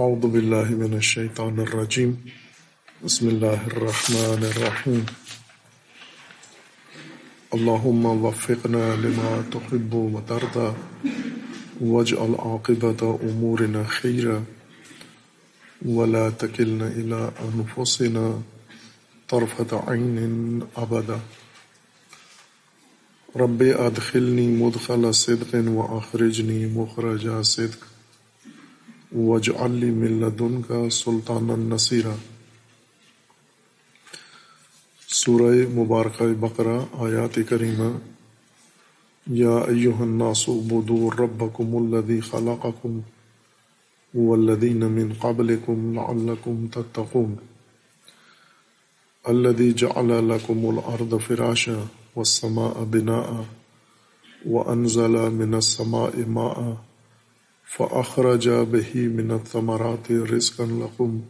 اعوذ باللہ من الشیطان الرجیم بسم اللہ الرحمن الرحیم اللہم وفقنا لما تحب و ترضى واجعل عاقبت امورنا خیرا ولا تکلنا الى انفسنا طرفت عین ابدا رب ادخلنی مدخل صدق و اخرجنی مخرج صدق. وجعل لي من لدنك سلطانا نصيرا۔ سورہ مبارکہ بقرہ، آیات کریمہ۔ یا ایہا الناس عبدوا ربکم الذی خلقکم والذین من قبلکم لعلکم تتقون۔ الذي جعل لكم الأرض فراشا والسماء بناء وأنزل من السماء ماء۔ فأخرج به من الثمرات رزقا لكم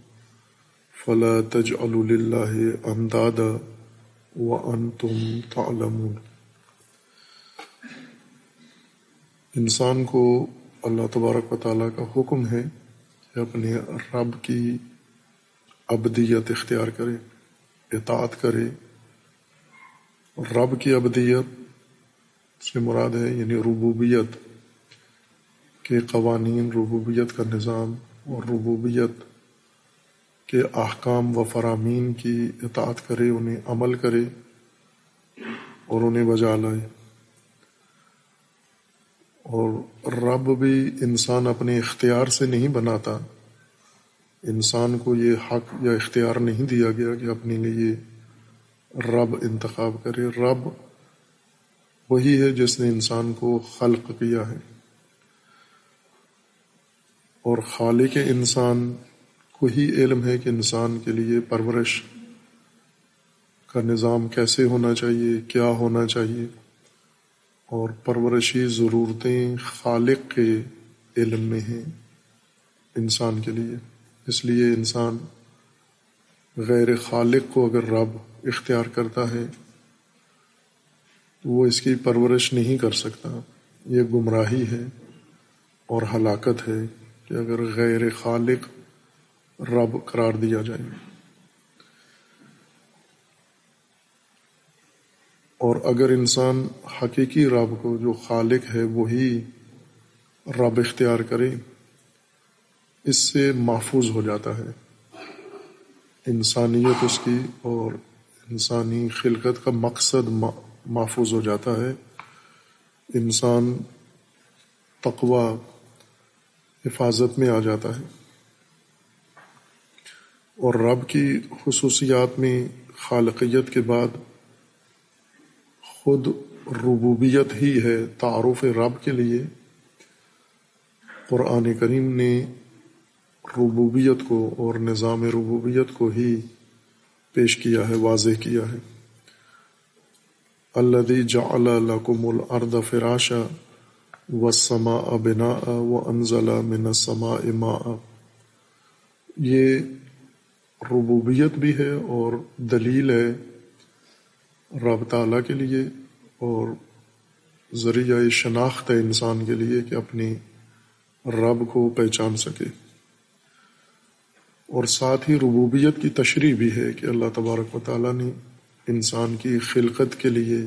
فلا تجعلوا لله أندادا وأنتم تعلمون۔ انسان کو اللہ تبارک و تعالیٰ کا حکم ہے کہ اپنے رب کی ابدیت اختیار کرے، اطاعت کرے۔ رب کی ابدیت سے مراد ہے یعنی ربوبیت۔ کے قوانین، ربوبیت کا نظام اور ربوبیت کے احکام و فرامین کی اطاعت کرے، انہیں عمل کرے اور انہیں بجا لائے۔ اور رب بھی انسان اپنے اختیار سے نہیں بناتا۔ انسان کو یہ حق یا اختیار نہیں دیا گیا کہ اپنے لیے رب انتخاب کرے۔ رب وہی ہے جس نے انسان کو خلق کیا ہے۔ اور خالق انسان کو ہی علم ہے کہ انسان کے لیے پرورش کا نظام کیسے ہونا چاہیے، کیا ہونا چاہیے۔ اور پرورشی ضرورتیں خالق کے علم میں ہیں انسان کے لیے۔ اس لیے انسان غیر خالق کو اگر رب اختیار کرتا ہے تو وہ اس کی پرورش نہیں کر سکتا۔ یہ گمراہی ہے اور ہلاکت ہے۔ کہ اگر غیر خالق رب قرار دیا جائے۔ اور اگر انسان حقیقی رب کو جو خالق ہے وہی رب اختیار کرے، اس سے محفوظ ہو جاتا ہے۔ انسانیت اس کی اور انسانی خلقت کا مقصد محفوظ ہو جاتا ہے۔ انسان تقوا حفاظت میں آ جاتا ہے۔ اور رب کی خصوصیات میں خالقیت کے بعد خود ربوبیت ہی ہے تعارف رب کے لیے۔ قرآن کریم نے ربوبیت کو اور نظام ربوبیت کو ہی پیش کیا ہے، واضح کیا ہے۔ الدی جعل لکم الارض فراشا وسما بنا و من سما اما یہ ربوبیت بھی ہے اور دلیل ہے رب تعالیٰ کے لیے اور ذریعہ شناخت ہے انسان کے لیے کہ اپنی رب کو پہچان سکے۔ اور ساتھ ہی ربوبیت کی تشریح بھی ہے کہ اللہ تبارک و تعالیٰ نے انسان کی خلقت کے لیے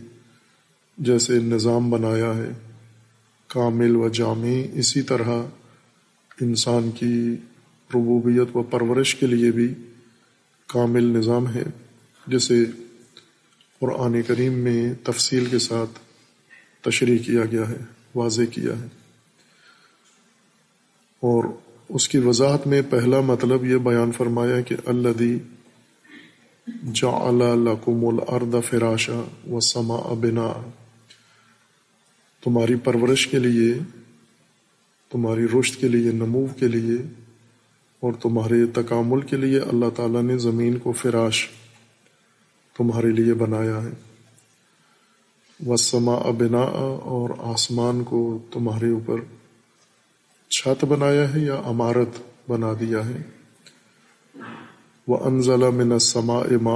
جیسے نظام بنایا ہے۔ کامل و جامع اسی طرح انسان کی ربوبیت و پرورش کے لیے بھی کامل نظام ہے، جسے قرآن کریم میں تفصیل کے ساتھ تشریح کیا گیا ہے، واضح کیا ہے۔ اور اس کی وضاحت میں پہلا مطلب یہ بیان فرمایا کہ اللہ دی جا لکم الارض فراشا و سما بنا تمہاری پرورش کے لیے، تمہاری رشت کے لیے، نمو کے لیے اور تمہارے تکامل کے لیے اللہ تعالیٰ نے زمین کو فراش تمہارے لیے بنایا ہے۔ وسما ابنا اور آسمان کو تمہارے اوپر چھت بنایا ہے یا عمارت بنا دیا ہے۔ وہ انزلہ من سما اما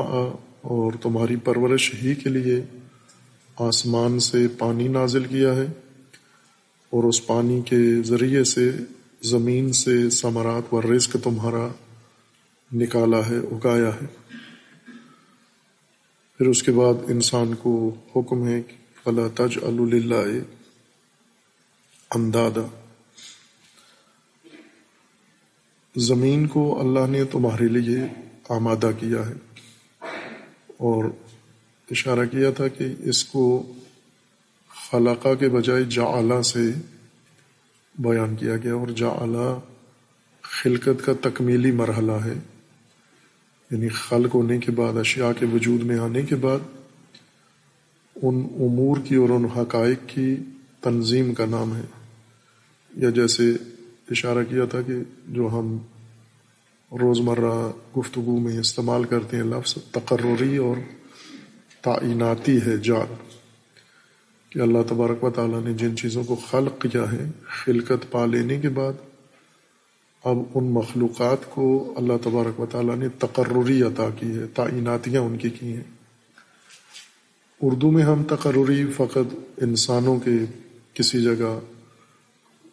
اور تمہاری پرورش ہی کے لیے آسمان سے پانی نازل کیا ہے اور اس پانی کے ذریعے سے زمین سے ثمرات و رزق تمہارا نکالا ہے، اگایا ہے۔ پھر اس کے بعد انسان کو حکم ہے کہ فلا تج اللہ اندادا۔ زمین کو اللہ نے تمہارے لیے آمادہ کیا ہے اور اشارہ کیا تھا کہ اس کو خلاقہ کے بجائے جا سے بیان کیا گیا اور جا خلقت کا تکمیلی مرحلہ ہے۔ یعنی خلق ہونے کے بعد، اشیاء کے وجود میں آنے کے بعد، ان امور کی اور ان حقائق کی تنظیم کا نام ہے۔ یا جیسے اشارہ کیا تھا کہ جو ہم روزمرہ گفتگو میں استعمال کرتے ہیں لفظ تقرری اور تعیناتی ہے جال کہ اللہ تبارک و تعالیٰ نے جن چیزوں کو خلق کیا ہے، خلقت پا لینے کے بعد اب ان مخلوقات کو اللہ تبارک و تعالیٰ نے تقرری عطا کی ہے، تعیناتیاں ان کی کی ہیں۔ اردو میں ہم تقرری فقط انسانوں کے کسی جگہ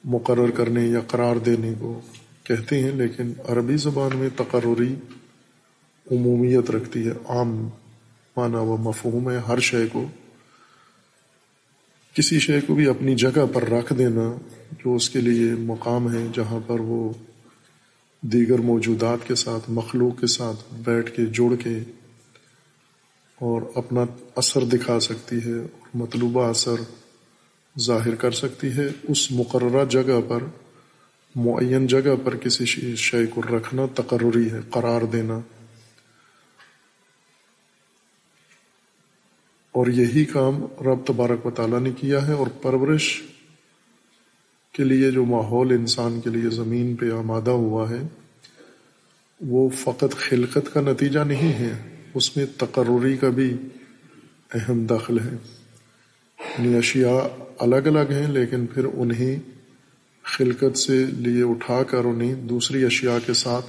مقرر کرنے یا قرار دینے کو کہتے ہیں، لیکن عربی زبان میں تقرری عمومیت رکھتی ہے، عام معنی و مفہوم ہے ہر شے کو۔ کسی شے کو بھی اپنی جگہ پر رکھ دینا جو اس کے لیے مقام ہے، جہاں پر وہ دیگر موجودات کے ساتھ، مخلوق کے ساتھ بیٹھ کے، جڑ کے اور اپنا اثر دکھا سکتی ہے اور مطلوبہ اثر ظاہر کر سکتی ہے۔ اس مقررہ جگہ پر، معین جگہ پر کسی شے کو رکھنا تقرری ہے، قرار دینا۔ اور یہی کام رب تبارک و تعالیٰ نے کیا ہے اور پرورش کے لیے جو ماحول انسان کے لیے زمین پہ آمادہ ہوا ہے، وہ فقط خلقت کا نتیجہ نہیں ہے، اس میں تقرری کا بھی اہم دخل ہے۔ یعنی اشیاء الگ الگ ہیں، لیکن پھر انہیں خلقت سے لیے اٹھا کر انہیں دوسری اشیاء کے ساتھ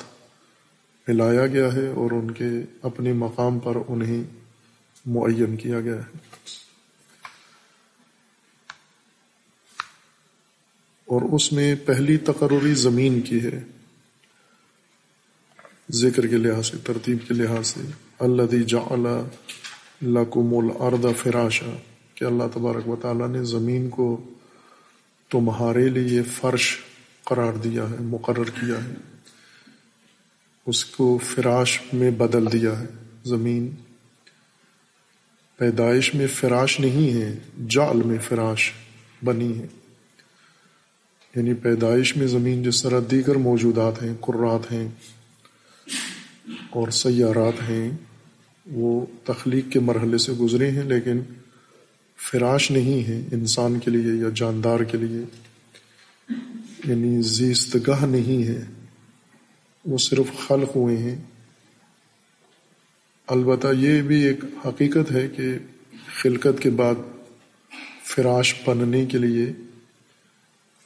ملایا گیا ہے اور ان کے اپنے مقام پر انہیں معین کیا گیا ہے۔ اور اس میں پہلی تقرری زمین کی ہے۔ ذکر کے لحاظ سے، ترتیب کے لحاظ سے۔ اللہ جا لکم الارض فراشا۔ کہ اللہ تبارک و تعالیٰ نے زمین کو تمہارے لیے فرش قرار دیا ہے، مقرر کیا ہے۔ اس کو فراش میں بدل دیا ہے، زمین۔ پیدائش میں فراش نہیں ہے جال میں فراش بنی ہے۔ یعنی پیدائش میں زمین جس طرح دیگر موجودات ہیں، قرات ہیں اور سیارات ہیں، وہ تخلیق کے مرحلے سے گزرے ہیں، لیکن فراش نہیں ہے انسان کے لیے یا جاندار کے لیے۔ یعنی زیست گاہ نہیں ہے، وہ صرف خلق ہوئے ہیں۔ البتہ یہ بھی ایک حقیقت ہے کہ خلقت کے بعد فراش بننے کے لیے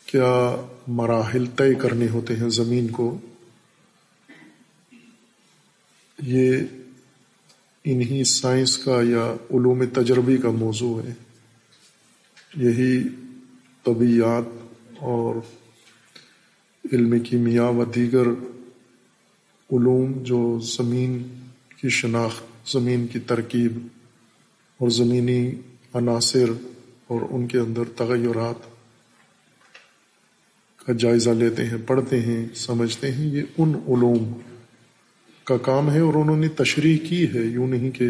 کیا مراحل طے کرنے ہوتے ہیں زمین کو؟ یہ انہی سائنس کا یا علوم تجربی کا موضوع ہے۔ یہی طبیعت اور علم کیمیا و دیگر علوم جو زمین کی شناخت، زمین کی ترکیب اور زمینی عناصر اور ان کے اندر تغیرات کا جائزہ لیتے ہیں، پڑھتے ہیں، سمجھتے ہیں، یہ ان علوم کا کام ہے اور انہوں نے تشریح کی ہے۔ یوں نہیں کہ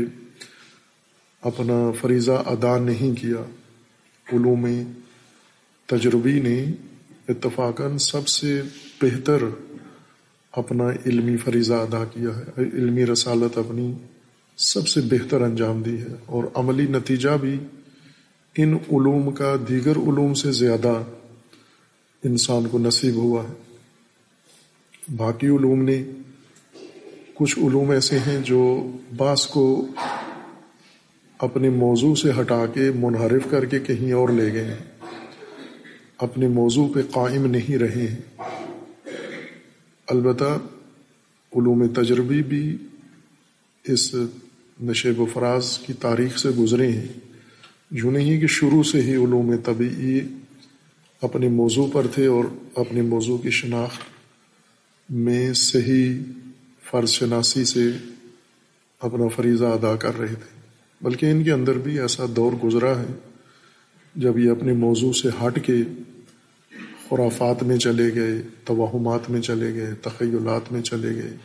اپنا فریضہ ادا نہیں کیا۔ علوم تجربی نے اتفاقاً سب سے بہتر اپنا علمی فریضہ ادا کیا ہے، علمی رسالت اپنی سب سے بہتر انجام دی ہے، اور عملی نتیجہ بھی ان علوم کا، دیگر علوم سے زیادہ انسان کو نصیب ہوا ہے۔ باقی علوم نے کچھ علوم ایسے ہیں جو بعض کو اپنے موضوع سے ہٹا کے، منحرف کر کے کہیں اور لے گئے ہیں۔ اپنے موضوع پہ قائم نہیں رہے ہیں۔ البتہ علوم تجربی بھی اس نشیب و فراز کی تاریخ سے گزرے ہیں۔ یوں نہیں کہ شروع سے ہی علوم طبعی اپنے موضوع پر تھے اور اپنے موضوع کی شناخت میں صحیح فرض شناسی سے اپنا فریضہ ادا کر رہے تھے۔ بلکہ ان کے اندر بھی ایسا دور گزرا ہے جب یہ اپنے موضوع سے ہٹ کے خرافات میں چلے گئے، توہمات میں چلے گئے، تخیلات میں چلے گئے۔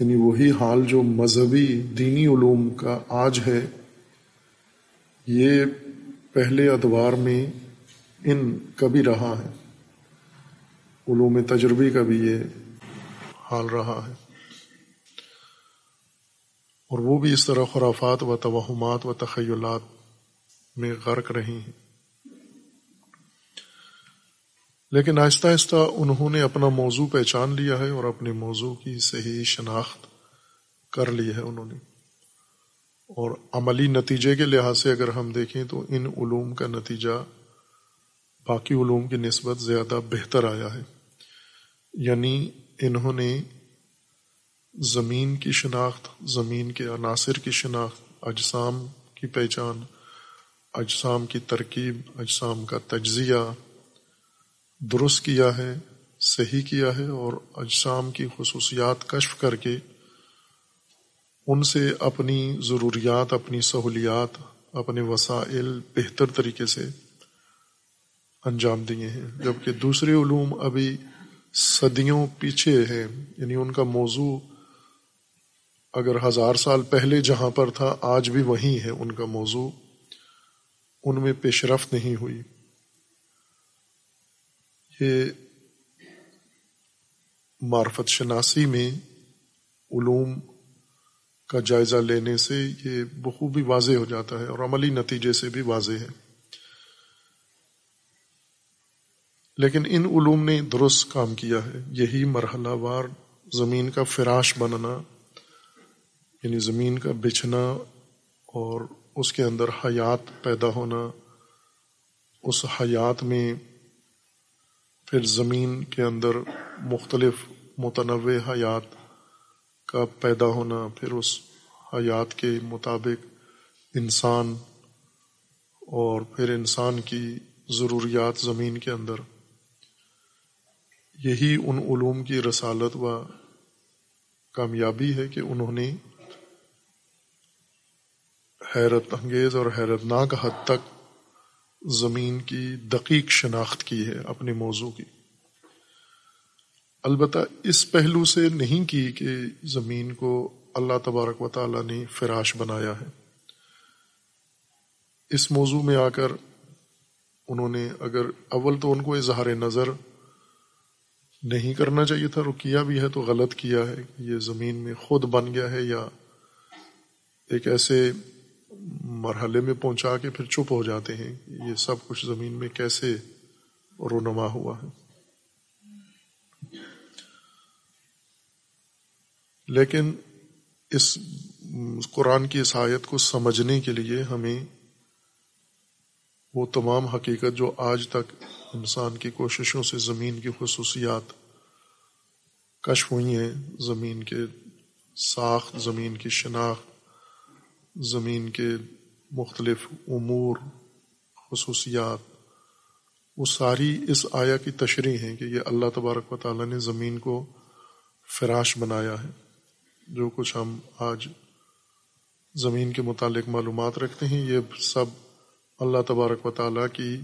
یعنی وہی حال جو مذہبی دینی علوم کا آج ہے، یہ پہلے ادوار میں ان کبھی رہا ہے۔ علوم تجربی کا بھی یہ حال رہا ہے۔ اور وہ بھی اس طرح خرافات و توہمات و تخیلات میں غرق رہی ہیں۔ لیکن آہستہ آہستہ انہوں نے اپنا موضوع پہچان لیا ہے اور اپنے موضوع کی صحیح شناخت کر لی ہے انہوں نے۔ اور عملی نتیجے کے لحاظ سے اگر ہم دیکھیں تو ان علوم کا نتیجہ باقی علوم کی نسبت زیادہ بہتر آیا ہے۔ یعنی انہوں نے زمین کی شناخت، زمین کے عناصر کی شناخت، اجسام کی پہچان، اجسام کی ترکیب، اجسام کا تجزیہ درست کیا ہے، صحیح کیا ہے اور اجسام کی خصوصیات کشف کر کے ان سے اپنی ضروریات، اپنی سہولیات، اپنے وسائل بہتر طریقے سے انجام دیے ہیں۔ جبکہ دوسرے علوم ابھی صدیوں پیچھے ہیں یعنی ان کا موضوع اگر ہزار سال پہلے جہاں پر تھا، آج بھی وہی ہے۔ ان کا موضوع ان میں پیش رفت نہیں ہوئی۔ یہ معرفت شناسی میں علوم کا جائزہ لینے سے یہ بخوبی واضح ہو جاتا ہے اور عملی نتیجے سے بھی واضح ہے۔ لیکن ان علوم نے درست کام کیا ہے۔ یہی مرحلہ وار زمین کا فراش بننا یعنی زمین کا بچھنا اور اس کے اندر حیات پیدا ہونا، اس حیات میں پھر زمین کے اندر مختلف متنوع حیات کا پیدا ہونا، پھر اس حیات کے مطابق انسان اور پھر انسان کی ضروریات زمین کے اندر۔ یہی ان علوم کی رسالت و کامیابی ہے کہ انہوں نے حیرت انگیز اور حیرت ناک حد تک زمین کی دقیق شناخت کی ہے اپنے موضوع کی۔ البتہ اس پہلو سے نہیں کی کہ زمین کو اللہ تبارک و تعالیٰ نے فراش بنایا ہے۔ اس موضوع میں آ کر انہوں نے اگر اول تو ان کو اظہار نظر نہیں کرنا چاہیے تھا اور کیا بھی ہے تو غلط کیا ہے یہ زمین میں خود بن گیا ہے یا ایک ایسے مرحلے میں پہنچا کے پھر چپ ہو جاتے ہیں یہ سب کچھ زمین میں کیسے رونما ہوا ہے۔ لیکن اس قرآن کی اس آیت کو سمجھنے کے لیے ہمیں وہ تمام حقیقت جو آج تک انسان کی کوششوں سے زمین کی خصوصیات کشف ہوئی ہیں، زمین کے ساخت، زمین کی شناخت زمین کے مختلف امور، خصوصیات، وہ ساری اس آیا کی تشریح ہیں کہ یہ اللہ تبارک و تعالیٰ نے زمین کو فراش بنایا ہے۔ جو کچھ ہم آج زمین کے متعلق معلومات رکھتے ہیں، یہ سب اللہ تبارک و تعالیٰ کی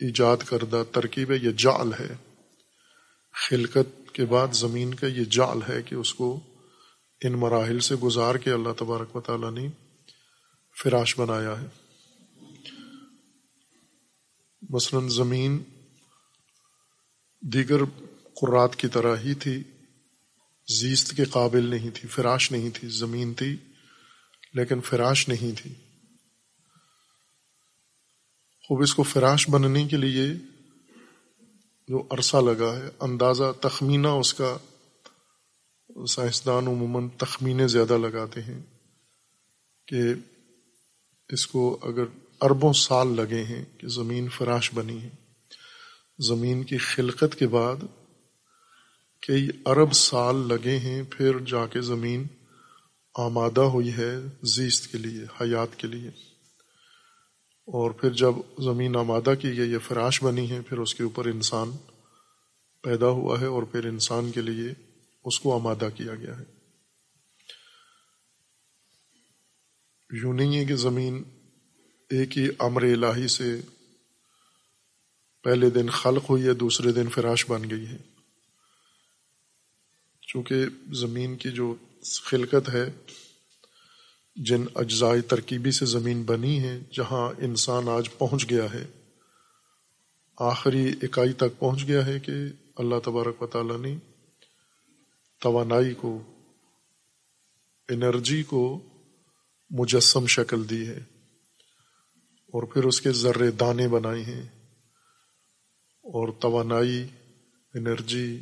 ایجاد کردہ ترکیب ہے، یہ جعل ہے۔ خلقت کے بعد زمین کا یہ جعل ہے کہ اس کو ان مراحل سے گزار کے اللہ تبارک و تعالیٰ نے فراش بنایا ہے۔ مثلا زمین دیگر قرات کی طرح ہی تھی، زیست کے قابل نہیں تھی، فراش نہیں تھی، زمین تھی، لیکن فراش نہیں تھی۔ خوب، اس کو فراش بننے کے لیے جو عرصہ لگا ہے، اندازہ تخمینہ اس کا سائنسدان عموماً تخمینے زیادہ لگاتے ہیں کہ اس کو اگر اربوں سال لگے ہیں کہ زمین فراش بنی ہے۔ زمین کی خلقت کے بعد کئی ارب سال لگے ہیں، پھر جا کے زمین آمادہ ہوئی ہے زیست کے لیے، حیات کے لیے۔ اور پھر جب زمین آمادہ کی گئی یہ فراش بنی ہے، پھر اس کے اوپر انسان پیدا ہوا ہے اور پھر انسان کے لیے اس کو آمادہ کیا گیا ہے۔ یوں نہیں ہے کہ زمین ایک ہی امر الہی سے پہلے دن خلق ہوئی ہے، دوسرے دن فراش بن گئی ہے۔ چونکہ زمین کی جو خلقت ہے، جن اجزائے ترکیبی سے زمین بنی ہے، جہاں انسان آج پہنچ گیا ہے، آخری اکائی تک پہنچ گیا ہے کہ اللہ تبارک و تعالیٰ نے توانائی کو، انرجی کو مجسم شکل دی ہے اور پھر اس کے ذرے دانے بنائے ہیں اور توانائی، انرجی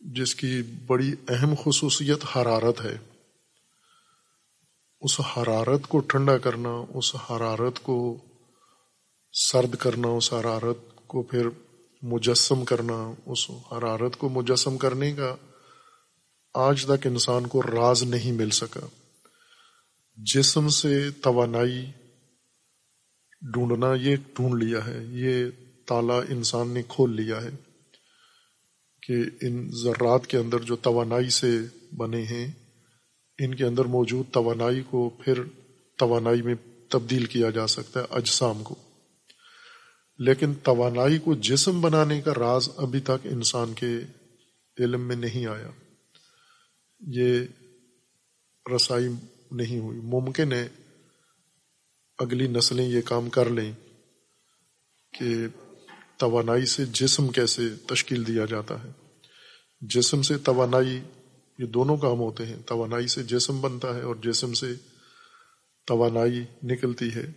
جس کی بڑی اہم خصوصیت حرارت ہے۔ اس حرارت کو ٹھنڈا کرنا، اس حرارت کو سرد کرنا، اس حرارت کو پھر مجسم کرنا، اس حرارت کو مجسم کرنے کا آج تک انسان کو راز نہیں مل سکا۔ جسم سے توانائی ڈھونڈنا، یہ ڈھونڈ لیا ہے۔ یہ تالا انسان نے کھول لیا ہے کہ ان ذرات کے اندر جو توانائی سے بنے ہیں، ان کے اندر موجود توانائی کو پھر توانائی میں تبدیل کیا جا سکتا ہے اجسام کو۔ لیکن توانائی کو جسم بنانے کا راز ابھی تک انسان کے علم میں نہیں آیا۔ یہ رسائی نہیں ہوئی۔ ممکن ہے اگلی نسلیں یہ کام کر لیں کہ توانائی سے جسم کیسے تشکیل دیا جاتا ہے۔ جسم سے توانائی، یہ دونوں کام ہوتے ہیں۔ توانائی سے جسم بنتا ہے اور جسم سے توانائی نکلتی ہے۔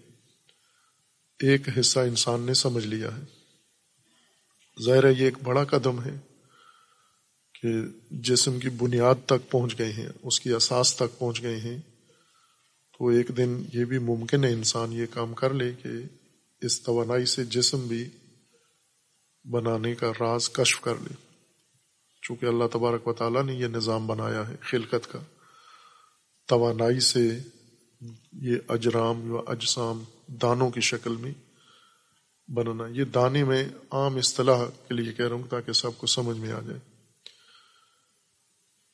ایک حصہ انسان نے سمجھ لیا ہے۔ ظاہر ہے یہ ایک بڑا قدم ہے۔ کہ جسم کی بنیاد تک پہنچ گئے ہیں، اس کی اساس تک پہنچ گئے ہیں۔ تو ایک دن یہ بھی ممکن ہے انسان یہ کام کر لے کہ اس توانائی سے جسم بھی بنانے کا راز کشف کر لے۔ چونکہ اللہ تبارک و تعالیٰ نے یہ نظام بنایا ہے خلقت کا۔ توانائی سے یہ اجرام یا اجسام دانوں کی شکل میں بننا، یہ دانے میں عام اصطلاح کے لیے کہہ رہا ہوں تاکہ سب کو سمجھ میں آ جائے۔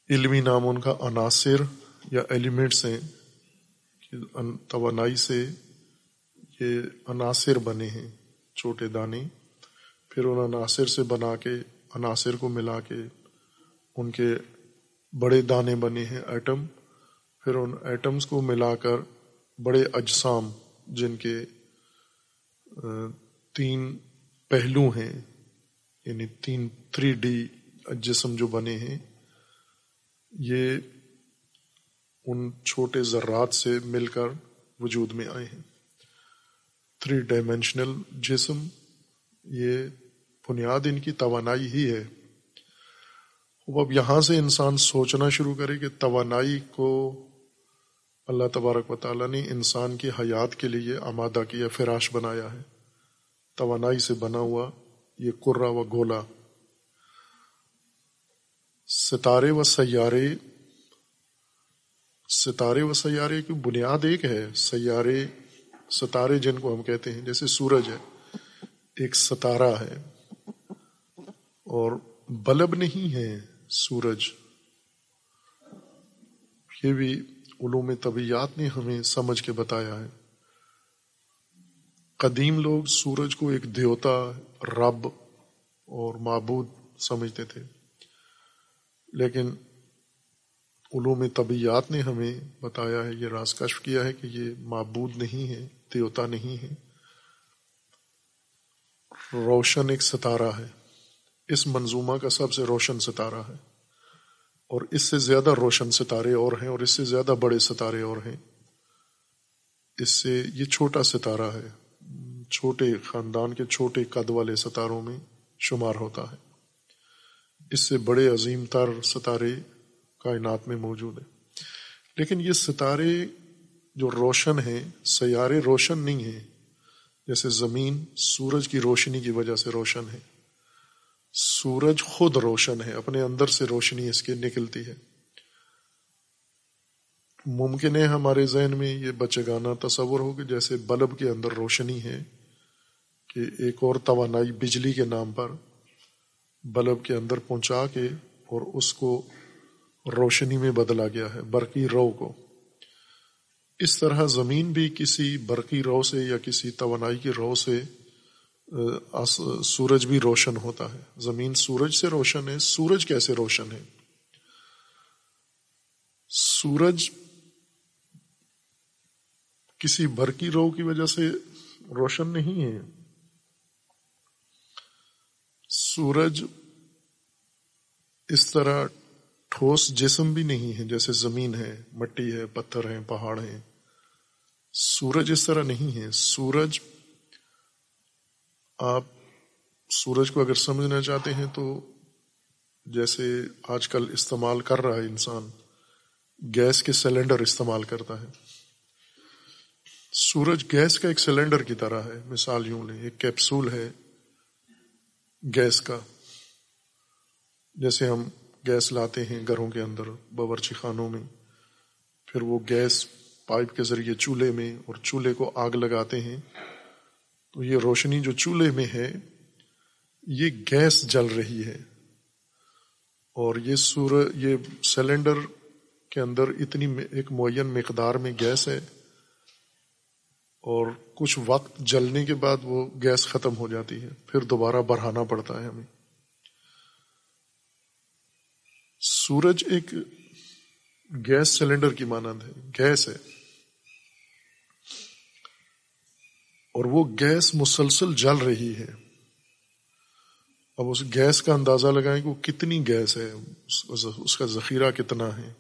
علمی نام ان کا عناصر یا ایلیمنٹس ہیں توانائی سے یہ عناصر بنے ہیں، چھوٹے دانے۔ پھر ان عناصر سے بنا کے، عناصر کو ملا کے ان کے بڑے دانے بنے ہیں ایٹم پھر ان ایٹمز کو ملا کر بڑے اجسام، جن کے تین پہلو ہیں یعنی تین تھری ڈی جسم جو بنے ہیں۔ یہ ان چھوٹے ذرات سے مل کر وجود میں آئے ہیں۔ تھری ڈائمینشنل جسم، یہ بنیاد ان کی توانائی ہی ہے۔ اب یہاں سے انسان سوچنا شروع کرے کہ توانائی کو اللہ تبارک و تعالیٰ نے انسان کی حیات کے لیے آمادہ کیا، فراش بنایا ہے۔ توانائی سے بنا ہوا یہ کرا و گولا ستارے و سیارے، ستارے و سیارے کی بنیاد ایک ہے۔ سیارے، ستارے جن کو ہم کہتے ہیں، جیسے سورج ہے، ایک ستارہ ہے۔ اور بلب نہیں ہے سورج۔ یہ بھی علوم طبیعت نے ہمیں سمجھ کے بتایا ہے۔ قدیم لوگ سورج کو ایک دیوتا، رب اور معبود سمجھتے تھے۔ لیکن علوم طبیعت نے ہمیں بتایا ہے، یہ راز کشف کیا ہے کہ یہ معبود نہیں ہے، دیوتا نہیں ہے۔ روشن ایک ستارہ ہے۔ اس منظومہ کا سب سے روشن ستارہ ہے۔ اور اس سے زیادہ روشن ستارے اور ہیں اور اس سے زیادہ بڑے ستارے اور ہیں۔ اس سے یہ چھوٹا ستارہ ہے۔ چھوٹے خاندان کے چھوٹے قد والے ستاروں میں شمار ہوتا ہے۔ اس سے بڑے عظیم تر ستارے کائنات میں موجود ہیں۔ لیکن یہ ستارے جو روشن ہیں، سیارے روشن نہیں ہیں، جیسے زمین سورج کی روشنی کی وجہ سے روشن ہے۔ سورج خود روشن ہے، اپنے اندر سے روشنی اس کی نکلتی ہے۔ ممکن ہے ہمارے ذہن میں یہ بچے گانا تصور ہو کہ جیسے بلب کے اندر روشنی ہے کہ ایک اور توانائی بجلی کے نام پر بلب کے اندر پہنچا کے اور اس کو روشنی میں بدلا گیا ہے، برقی رو کو۔ اس طرح زمین بھی کسی برقی رو سے یا کسی توانائی کی رو سے سورج بھی روشن ہوتا ہے۔ زمین سورج سے روشن ہے، سورج کیسے روشن ہے؟ سورج کسی برقی رو کی وجہ سے روشن نہیں ہے۔ سورج اس طرح ٹھوس جسم بھی نہیں ہے جیسے زمین ہے، مٹی ہے، پتھر ہیں، پہاڑ ہیں۔ سورج اس طرح نہیں ہے۔ سورج، آپ سورج کو اگر سمجھنا چاہتے ہیں تو جیسے آج کل استعمال کر رہا ہے انسان، گیس کے سلنڈر استعمال کرتا ہے۔ سورج گیس کا ایک سلنڈر کی طرح ہے۔ مثال یوں لیں، ایک کیپسول ہے۔ گیس کا۔ جیسے ہم گیس لاتے ہیں گھروں کے اندر باورچی خانوں میں، پھر وہ گیس پائپ کے ذریعے چولہے میں اور چولہے کو آگ لگاتے ہیں، تو یہ روشنی جو چولہے میں ہے، یہ گیس جل رہی ہے۔ اور یہ سور یہ سلنڈر کے اندر اتنی ایک معین مقدار میں گیس ہے۔ اور کچھ وقت جلنے کے بعد وہ گیس ختم ہو جاتی ہے، پھر دوبارہ بڑھانا پڑتا ہے ہمیں۔ سورج ایک گیس سلنڈر کی مانند ہے، گیس ہے۔ اور وہ گیس مسلسل جل رہی ہے۔ اب اس گیس کا اندازہ لگائیں کہ وہ کتنی گیس ہے، اس کا ذخیرہ کتنا ہے۔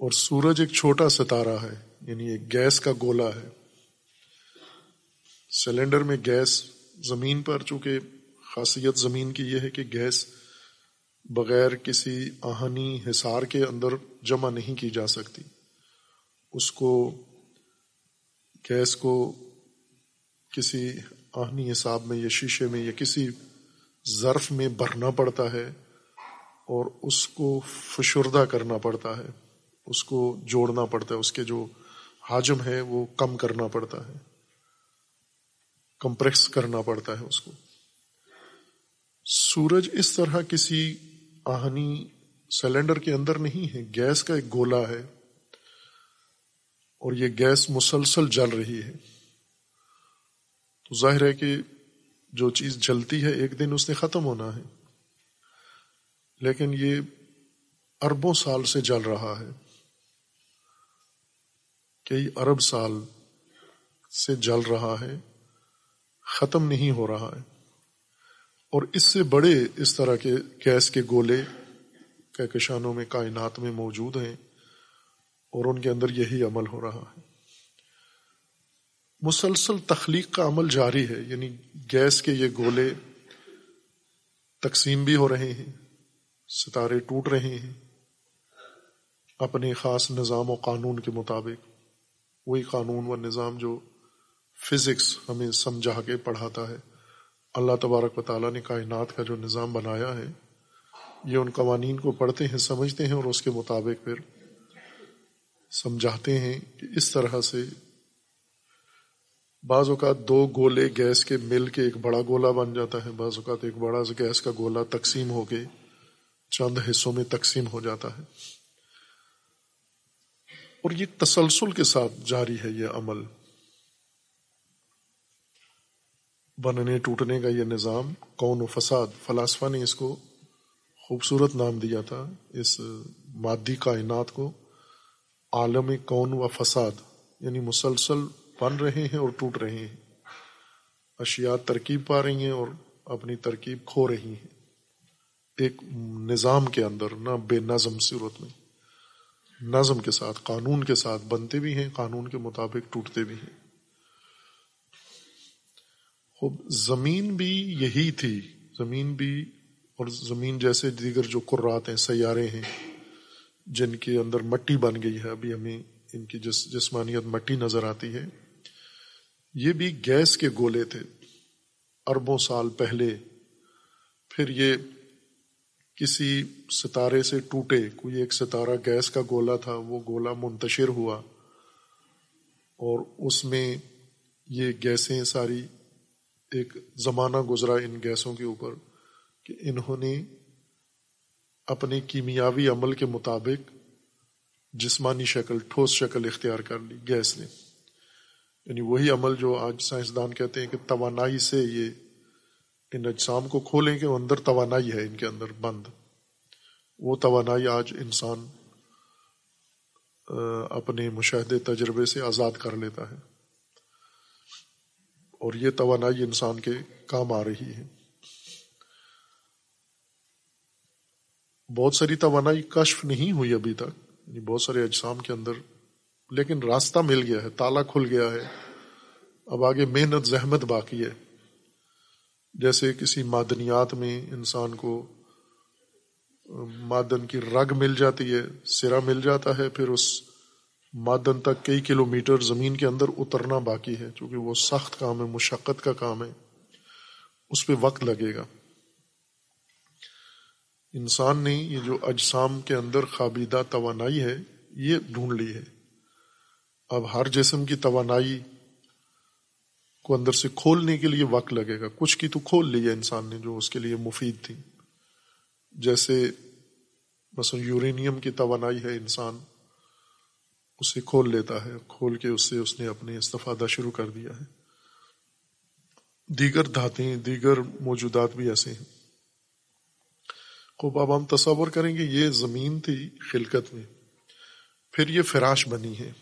اور سورج ایک چھوٹا ستارہ ہے یعنی ایک گیس کا گولا ہے۔ سلنڈر میں گیس زمین پر، چونکہ خاصیت زمین کی یہ ہے کہ گیس بغیر کسی آہنی حصار کے اندر جمع نہیں کی جا سکتی۔ اس کو، گیس کو کسی آہنی حساب میں یا شیشے میں یا کسی ظرف میں بھرنا پڑتا ہے اور اس کو فشردہ کرنا پڑتا ہے۔ اس کو جوڑنا پڑتا ہے، اس کے جو حاجم ہے وہ کم کرنا پڑتا ہے، کمپریس کرنا پڑتا ہے اس کو۔ سورج اس طرح کسی آہنی سلنڈر کے اندر نہیں ہے، گیس کا ایک گولا ہے اور یہ گیس مسلسل جل رہی ہے۔ تو ظاہر ہے کہ جو چیز جلتی ہے، ایک دن اس نے ختم ہونا ہے، لیکن یہ اربوں سال سے جل رہا ہے۔ کئی ارب سال سے جل رہا ہے، ختم نہیں ہو رہا ہے۔ اور اس سے بڑے اس طرح کے گیس کے گولے کہکشانوں میں، کائنات میں موجود ہیں اور ان کے اندر یہی عمل ہو رہا ہے۔ مسلسل تخلیق کا عمل جاری ہے یعنی گیس کے یہ گولے تقسیم بھی ہو رہے ہیں، ستارے ٹوٹ رہے ہیں۔ اپنے خاص نظام و قانون کے مطابق وہی قانون و نظام جو فزکس ہمیں سمجھا کے پڑھاتا ہے۔ اللہ تبارک و تعالیٰ نے کائنات کا جو نظام بنایا ہے، یہ ان قوانین کو پڑھتے ہیں، سمجھتے ہیں اور اس کے مطابق پھر سمجھاتے ہیں کہ اس طرح سے بعض اوقات دو گولے گیس کے مل کے ایک بڑا گولا بن جاتا ہے، بعض اوقات ایک بڑا گیس کا گولا تقسیم ہو کے چند حصوں میں تقسیم ہو جاتا ہے۔ اور یہ تسلسل کے ساتھ جاری ہے یہ عمل۔ بننے، ٹوٹنے کا یہ نظام، کون و فساد، فلاسفہ نے اس کو خوبصورت نام دیا تھا، اس مادی کائنات کو عالم کون و فساد یعنی مسلسل بن رہے ہیں اور ٹوٹ رہے ہیں۔ اشیاء ترکیب پا رہی ہیں اور اپنی ترکیب کھو رہی ہیں۔ ایک نظام کے اندر، نہ بے نظم صورت میں۔ نظم کے ساتھ، قانون کے ساتھ بنتے بھی ہیں، قانون کے مطابق ٹوٹتے بھی ہیں۔ خوب، زمین بھی یہی تھی۔ زمین بھی، اور زمین جیسے دیگر جو قرات ہیں، سیارے ہیں، جن کے اندر مٹی بن گئی ہے، ابھی ہمیں ان کی جس، جسمانیت مٹی نظر آتی ہے۔ یہ بھی گیس کے گولے تھے، اربوں سال پہلے۔ پھر یہ کسی ستارے سے ٹوٹے، کوئی ایک ستارہ گیس کا گولا تھا، وہ گولا منتشر ہوا اور اس میں یہ گیسیں ساری ایک زمانہ گزرا ان گیسوں کے اوپر کہ انہوں نے اپنے کیمیاوی عمل کے مطابق جسمانی شکل، ٹھوس شکل اختیار کر لی، گیس نے۔ یعنی وہی عمل جو آج سائنسدان کہتے ہیں کہ توانائی سے یہ ان اجسام کو کھولیں کہ اندر توانائی ہے ان کے اندر، بند۔ وہ توانائی آج انسان اپنے مشاہدے، تجربے سے آزاد کر لیتا ہے۔ اور یہ توانائی انسان کے کام آ رہی ہے۔ بہت ساری توانائی کشف نہیں ہوئی ابھی تک یعنی بہت سارے اجسام کے اندر، لیکن راستہ مل گیا ہے، تالا کھل گیا ہے۔ اب آگے محنت، زحمت باقی ہے۔ جیسے کسی معدنیات میں انسان کو معدن کی رگ مل جاتی ہے سرا مل جاتا ہے، پھر اس معدن تک کئی کلو میٹر زمین کے اندر اترنا باقی ہے، چونکہ وہ سخت کام ہے، مشقت کا کام ہے۔ اس پہ وقت لگے گا۔ انسان نے یہ جو اجسام کے اندر خابیدہ توانائی ہے، یہ ڈھونڈ لی ہے۔ اب ہر جسم کی توانائی کو اندر سے کھولنے کے لیے وقت لگے گا۔ کچھ کی تو کھول لی ہے انسان نے جو اس کے لیے مفید تھی۔ جیسے مثلا یورینیم کی توانائی ہے، انسان اسے کھول لیتا ہے، کھول کے اس سے اس نے اپنے استفادہ شروع کر دیا ہے۔ دیگر دھاتیں، دیگر موجودات بھی ایسے ہیں۔ خوب، اب ہم تصور کریں گے یہ زمین تھی خلقت میں، پھر یہ فراش بنی ہے۔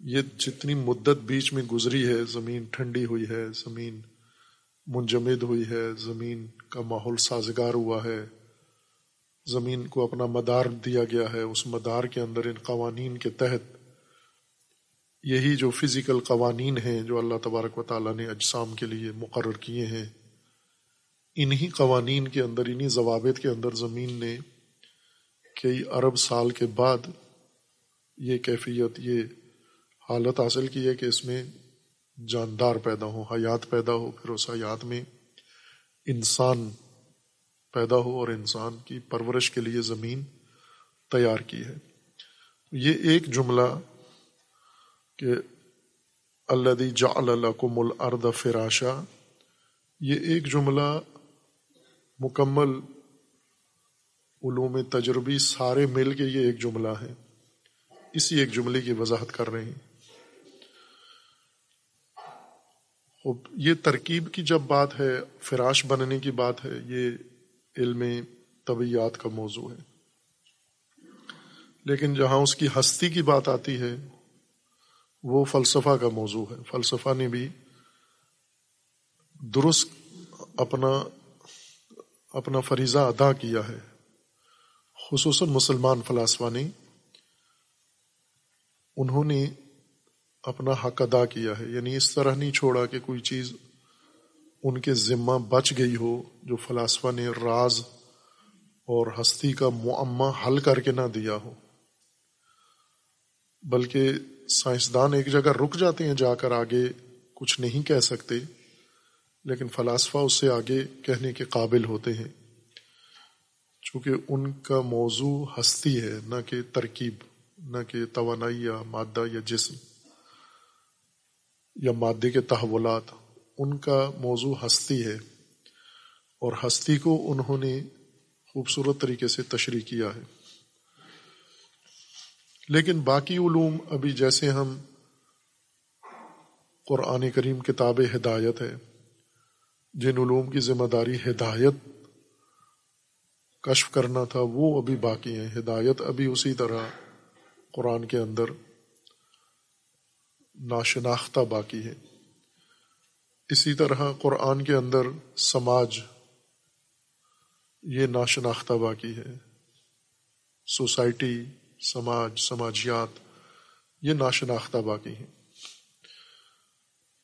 یہ جتنی مدت بیچ میں گزری ہے، زمین ٹھنڈی ہوئی ہے، زمین منجمد ہوئی ہے، زمین کا ماحول سازگار ہوا ہے، زمین کو اپنا مدار دیا گیا ہے، اس مدار کے اندر ان قوانین کے تحت یہی جو فزیکل قوانین ہیں جو اللہ تبارک و تعالیٰ نے اجسام کے لیے مقرر کیے ہیں، انہی قوانین کے اندر، انہی ضوابط کے اندر زمین نے کئی ارب سال کے بعد یہ کیفیت، یہ حالت حاصل کی ہے کہ اس میں جاندار پیدا ہو حیات پیدا ہو، پھر اس حیات میں انسان پیدا ہو اور انسان کی پرورش کے لیے زمین تیار کی ہے۔ یہ ایک جملہ کہ اللہ جا کو مل ارد فراشا، یہ ایک جملہ مکمل علوم تجربی سارے مل کے یہ ایک جملہ ہے۔ اسی ایک جملے کی وضاحت کر رہے ہیں۔ یہ ترکیب کی جب بات ہے، فراش بننے کی بات ہے، یہ علم طبیعت کا موضوع ہے۔ لیکن جہاں اس کی ہستی کی بات آتی ہے، وہ فلسفہ کا موضوع ہے۔ فلسفہ نے بھی درست اپنا اپنا فریضہ ادا کیا ہے۔ خصوصاً مسلمان فلاسفہ نے، انہوں نے اپنا حق ادا کیا ہے۔ یعنی اس طرح نہیں چھوڑا کہ کوئی چیز ان کے ذمہ بچ گئی ہو جو فلاسفہ نے راز اور ہستی کا معمہ حل کر کے نہ دیا ہو۔ بلکہ سائنسدان ایک جگہ رک جاتے ہیں جا کر آگے کچھ نہیں کہہ سکتے، لیکن فلاسفہ اس سے آگے کہنے کے قابل ہوتے ہیں۔ چونکہ ان کا موضوع ہستی ہے، نہ کہ ترکیب، نہ کہ توانائی یا مادہ یا جسم۔ یا مادے کے تحولات، ان کا موضوع ہستی ہے اور ہستی کو انہوں نے خوبصورت طریقے سے تشریح کیا ہے۔ لیکن باقی علوم ابھی جیسے ہم قرآن کریم کتاب ہدایت ہے، جن علوم کی ذمہ داری ہدایت کشف کرنا تھا، وہ ابھی باقی ہیں۔ ہدایت ابھی اسی طرح قرآن کے اندر ناشناختہ باقی ہے۔ اسی طرح قرآن کے اندر سماج، یہ ناشناختہ باقی ہے۔ سوسائٹی، سماج، سماجیات، یہ ناشناختہ باقی ہیں۔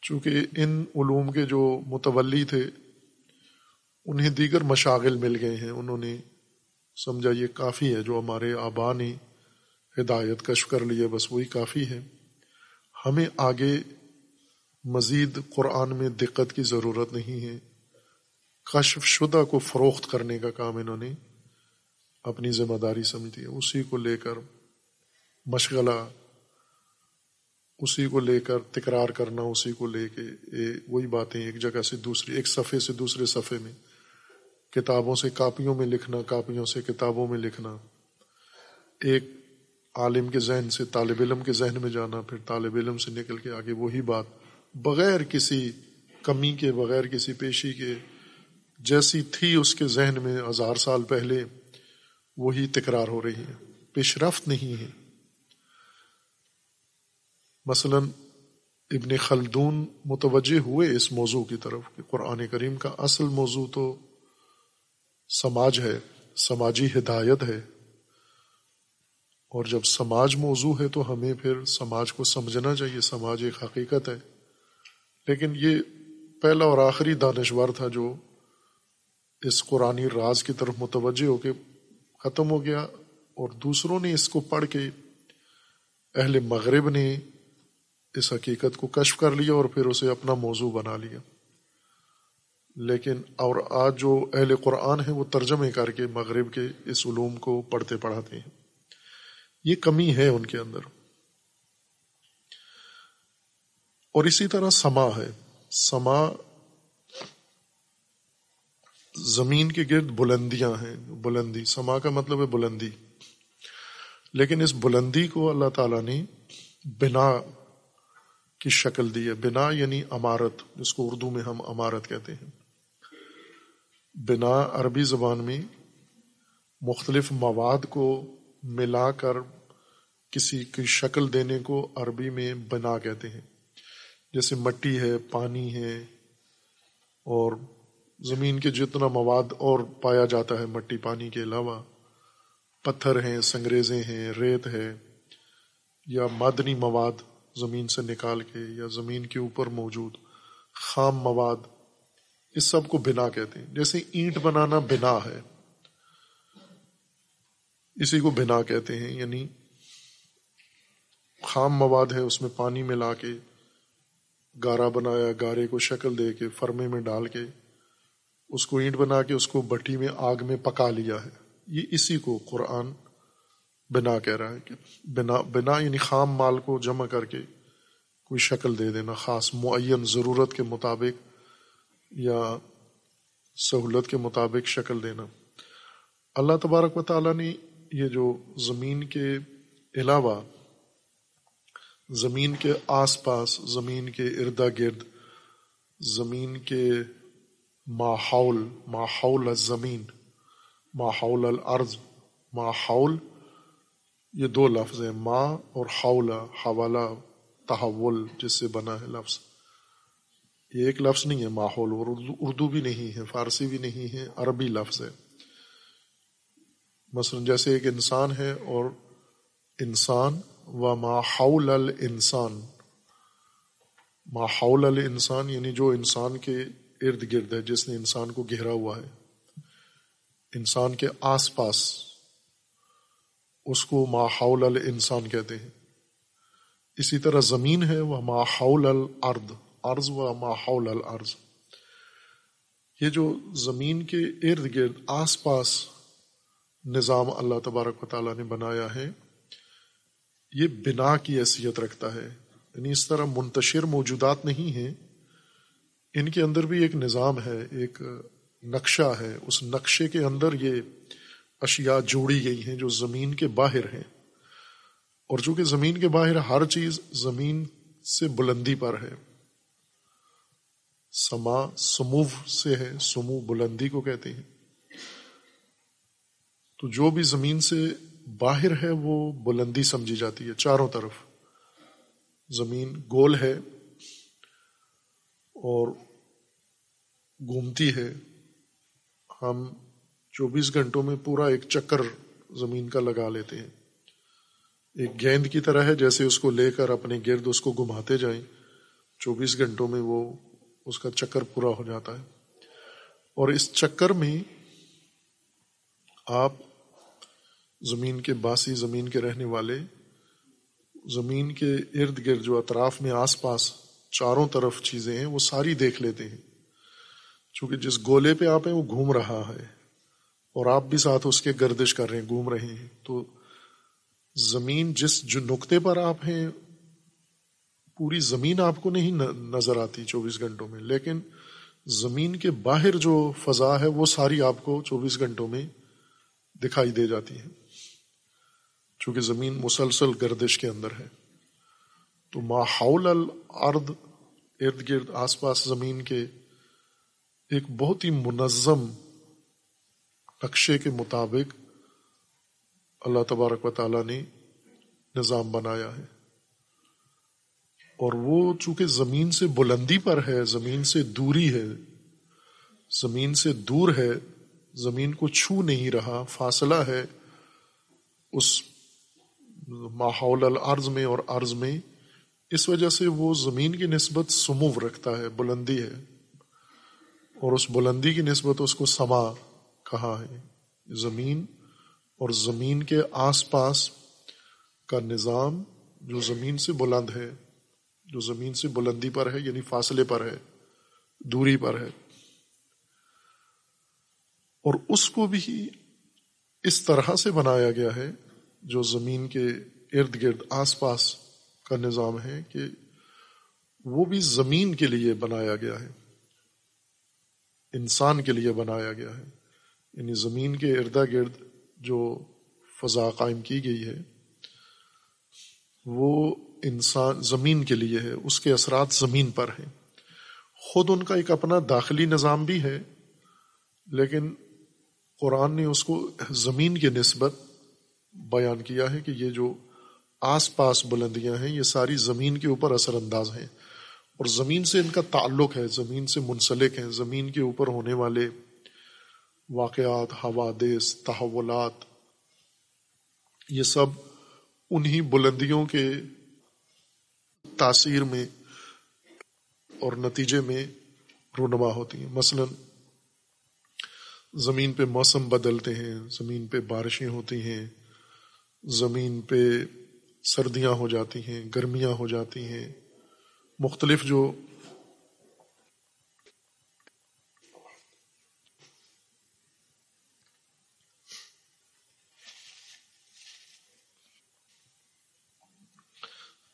چونکہ ان علوم کے جو متولی تھے، انہیں دیگر مشاغل مل گئے ہیں۔ انہوں نے سمجھا یہ کافی ہے، جو ہمارے آبا نے ہدایت کشف کر لی ہے بس وہی کافی ہے۔ ہمیں آگے مزید قرآن میں دقت کی ضرورت نہیں ہے۔ کشف شدہ کو فروخت کرنے کا کام انہوں نے اپنی ذمہ داری سمجھ ہے۔ اسی کو لے کر مشغلہ، اسی کو لے کر تکرار کرنا، اسی کو لے کے وہی باتیں ایک جگہ سے دوسری، ایک صفحے سے دوسرے صفحے میں۔ کتابوں سے کاپیوں میں لکھنا، کاپیوں سے کتابوں میں لکھنا۔ ایک عالم کے ذہن سے، طالب علم کے ذہن میں جانا، پھر طالب علم سے نکل کے آگے وہی بات، بغیر کسی کمی کے، بغیر کسی پیشی کے، جیسی تھی اس کے ذہن میں ہزار سال پہلے، وہی تکرار ہو رہی ہے، پیش رفت نہیں ہے۔ مثلا ابن خلدون متوجہ ہوئے اس موضوع کی طرف کہ قرآن کریم کا اصل موضوع تو سماج ہے، سماجی ہدایت ہے۔ اور جب سماج موضوع ہے تو ہمیں پھر سماج کو سمجھنا چاہیے، سماج ایک حقیقت ہے۔ لیکن یہ پہلا اور آخری دانشور تھا جو اس قرآن راز کی طرف متوجہ ہو کے ختم ہو گیا اور دوسروں نے اس کو پڑھ کے اہل مغرب نے اس حقیقت کو کشف کر لیا اور پھر اسے اپنا موضوع بنا لیا۔ لیکن اور آج جو اہل قرآن ہیں وہ ترجمے کر کے مغرب کے اس علوم کو پڑھتے پڑھاتے ہیں۔ یہ کمی ہے ان کے اندر۔ اور اسی طرح سما ہے۔ سما زمین کے گرد بلندیاں ہیں، بلندی۔ سما کا مطلب ہے بلندی۔ لیکن اس بلندی کو اللہ تعالیٰ نے بنا کی شکل دی ہے۔ بنا یعنی عمارت جس کو اردو میں ہم عمارت کہتے ہیں۔ بنا عربی زبان میں مختلف مواد کو ملا کر کسی کی شکل دینے کو عربی میں بنا کہتے ہیں۔ جیسے مٹی ہے، پانی ہے، اور زمین کے جتنا مواد اور پایا جاتا ہے مٹی، پانی کے علاوہ، پتھر ہیں، سنگریزیں ہیں، ریت ہے، یا مادنی مواد زمین سے نکال کے یا زمین کے اوپر موجود خام مواد، اس سب کو بنا کہتے ہیں۔ جیسے اینٹ بنانا بنا ہے۔ اسی کو بنا کہتے ہیں یعنی خام مواد ہے، اس میں پانی ملا کے، گارا بنایا، گارے کو شکل دے کے، فرمے میں ڈال کے، اس کو اینٹ بنا کے، اس کو بٹی میں، آگ میں پکا لیا ہے۔ یہ اسی کو قرآن بنا کہہ رہا ہے کہ بنا بنا یعنی خام مال کو جمع کر کے کوئی شکل دے دینا، خاص معین ضرورت کے مطابق یا سہولت کے مطابق شکل دینا۔ اللہ تبارک و تعالیٰ نے یہ جو زمین کے علاوہ زمین کے آس پاس، زمین کے اردا گرد، زمین کے ماحول ماحول زمین ماحول الارض ماحول یہ دو لفظ ہیں ماں اور حولہ حوالہ، تحول، جس سے بنا ہے لفظ۔ یہ ایک لفظ نہیں ہے ماحول اور اردو بھی نہیں ہے، فارسی بھی نہیں ہے، عربی لفظ ہے۔ مثلا جیسے ایک انسان ہے اور انسان و ماحول الانسان ماحول الانسان یعنی جو انسان کے ارد گرد ہے، جس نے انسان کو گھیرا ہوا ہے، انسان کے آس پاس، اس کو ماحول الانسان کہتے ہیں۔ اسی طرح زمین ہے، وہ ماحول الارض، ارض و ماحول الارض۔ یہ جو زمین کے ارد گرد، آس پاس نظام اللہ تبارک و تعالیٰ نے بنایا ہے، یہ بنا کی حیثیت رکھتا ہے۔ یعنی اس طرح منتشر موجودات نہیں ہیں۔ ان کے اندر بھی ایک نظام ہے، ایک نقشہ ہے۔ اس نقشے کے اندر یہ اشیاء جوڑی گئی ہیں جو زمین کے باہر ہیں۔ اور چونکہ زمین کے باہر ہر چیز زمین سے بلندی پر ہے، سما سمو سے ہے سمو بلندی کو کہتے ہیں۔ تو جو بھی زمین سے باہر ہے وہ بلندی سمجھی جاتی ہے، چاروں طرف۔ زمین گول ہے اور گھومتی ہے۔ ہم چوبیس گھنٹوں میں پورا ایک چکر زمین کا لگا لیتے ہیں۔ ایک گیند کی طرح ہے، جیسے اس کو لے کر اپنے گرد اس کو گھماتے جائیں۔ چوبیس گھنٹوں میں وہ اس کا چکر پورا ہو جاتا ہے۔ اور اس چکر میں آپ زمین کے باسی زمین کے رہنے والے، زمین کے ارد گرد جو اطراف میں آس پاس چاروں طرف چیزیں ہیں، وہ ساری دیکھ لیتے ہیں۔ چونکہ جس گولے پہ آپ ہیں، وہ گھوم رہا ہے۔ اور آپ بھی ساتھ اس کے گردش کر رہے ہیں، گھوم رہے ہیں۔ تو زمین جس جو نقطے پر آپ ہیں، پوری زمین آپ کو نہیں نظر آتی چوبیس گھنٹوں میں۔ لیکن زمین کے باہر جو فضا ہے، وہ ساری آپ کو چوبیس گھنٹوں میں دکھائی دے جاتی ہے۔ چونکہ زمین مسلسل گردش کے اندر ہے۔ تو ماحول الارض، ارد گرد آس پاس زمین کے ایک بہت ہی منظم نقشے کے مطابق اللہ تبارک و تعالیٰ نے نظام بنایا ہے۔ اور وہ چونکہ زمین سے بلندی پر ہے، زمین سے دوری ہے، زمین سے دور ہے، زمین کو چھو نہیں رہا، فاصلہ ہے، اس ماحول الارض میں اور عرض میں، اس وجہ سے وہ زمین کی نسبت سمو رکھتا ہے، بلندی ہے۔ اور اس بلندی کی نسبت اس کو سما کہا ہے۔ زمین اور زمین کے آس پاس کا نظام جو زمین سے بلند ہے، جو زمین سے بلندی پر ہے یعنی فاصلے پر ہے، دوری پر ہے۔ اور اس کو بھی اس طرح سے بنایا گیا ہے جو زمین کے ارد گرد آس پاس کا نظام ہے کہ وہ بھی زمین کے لیے بنایا گیا ہے، انسان کے لیے بنایا گیا ہے۔ یعنی زمین کے اردا گرد جو فضا قائم کی گئی ہے، وہ انسان زمین کے لیے ہے، اس کے اثرات زمین پر ہیں۔ خود ان کا ایک اپنا داخلی نظام بھی ہے، لیکن قرآن نے اس کو زمین کے نسبت بیان کیا ہے کہ یہ جو آس پاس بلندیاں ہیں، یہ ساری زمین کے اوپر اثر انداز ہیں۔ اور زمین سے ان کا تعلق ہے، زمین سے منسلک ہیں۔ زمین کے اوپر ہونے والے واقعات، حوادث، تحولات، یہ سب انہی بلندیوں کے تاثیر میں اور نتیجے میں رونما ہوتی ہیں۔ مثلا، زمین پہ موسم بدلتے ہیں، زمین پہ بارشیں ہوتی ہیں۔ زمین پہ سردیاں ہو جاتی ہیں، گرمیاں ہو جاتی ہیں۔ مختلف جو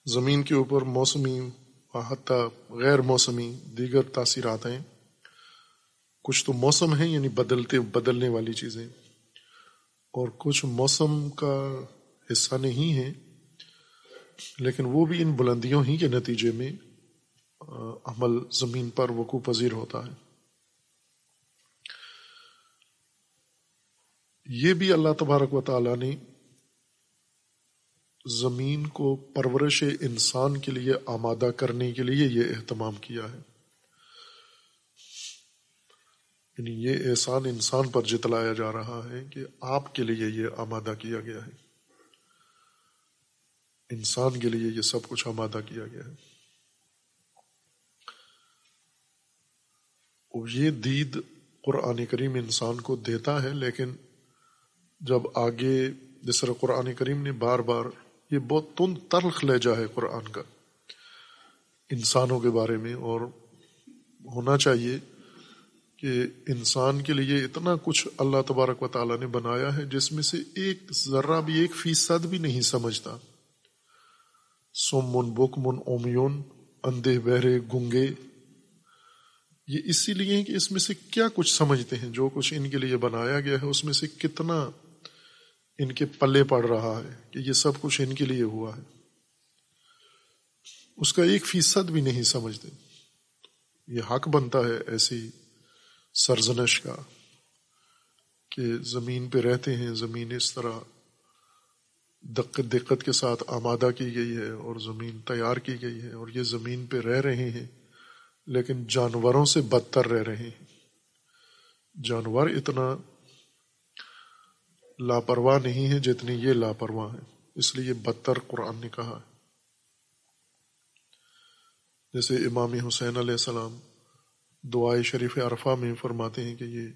زمین کے اوپر موسمی حتیٰ غیر موسمی دیگر تاثیرات ہیں۔ کچھ تو موسم ہیں یعنی بدلتے، بدلنے والی چیزیں۔ اور کچھ موسم کا حصہ نہیں ہے لیکن وہ بھی ان بلندیوں ہی کے نتیجے میں عمل زمین پر وقوع پذیر ہوتا ہے۔ یہ بھی اللہ تبارک و تعالی نے زمین کو پرورش انسان کے لیے آمادہ کرنے کے لیے یہ اہتمام کیا ہے۔ یعنی یہ احسان انسان پر جتلایا جا رہا ہے کہ آپ کے لیے یہ آمادہ کیا گیا ہے۔ انسان کے لیے یہ سب کچھ آمادہ کیا گیا ہے۔ یہ دید قرآن کریم انسان کو دیتا ہے، لیکن جب آگے جس طرح قرآن کریم نے بار بار یہ بہت تند تلخ لہجہ ہے قرآن کا انسانوں کے بارے میں، اور ہونا چاہیے کہ انسان کے لیے اتنا کچھ اللہ تبارک و تعالیٰ نے بنایا ہے جس میں سے ایک ذرہ بھی، ایک فیصد بھی نہیں سمجھتا۔ سوم من بک من اومیون، اندھے، بہرے، گنگے۔ یہ اسی لیے کہ اس میں سے کیا کچھ سمجھتے ہیں؟ جو کچھ ان کے لیے بنایا گیا ہے، اس میں سے کتنا ان کے پلے پڑ رہا ہے کہ یہ سب کچھ ان کے لیے ہوا ہے۔ اس کا ایک فیصد بھی نہیں سمجھتے۔ یہ حق بنتا ہے ایسی سرزنش کا کہ زمین پہ رہتے ہیں، زمین اس طرح دقت دقت کے ساتھ آمادہ کی گئی ہے اور زمین تیار کی گئی ہے اور یہ زمین پہ رہ رہے ہیں، لیکن جانوروں سے بدتر رہ رہے ہیں۔ جانور اتنا لاپرواہ نہیں ہے جتنی یہ لاپرواہ ہے۔ اس لیے بدتر قرآن نے کہا ہے۔ جیسے امام حسین علیہ السلام دعائے شریف عرفہ میں فرماتے ہیں کہ یہ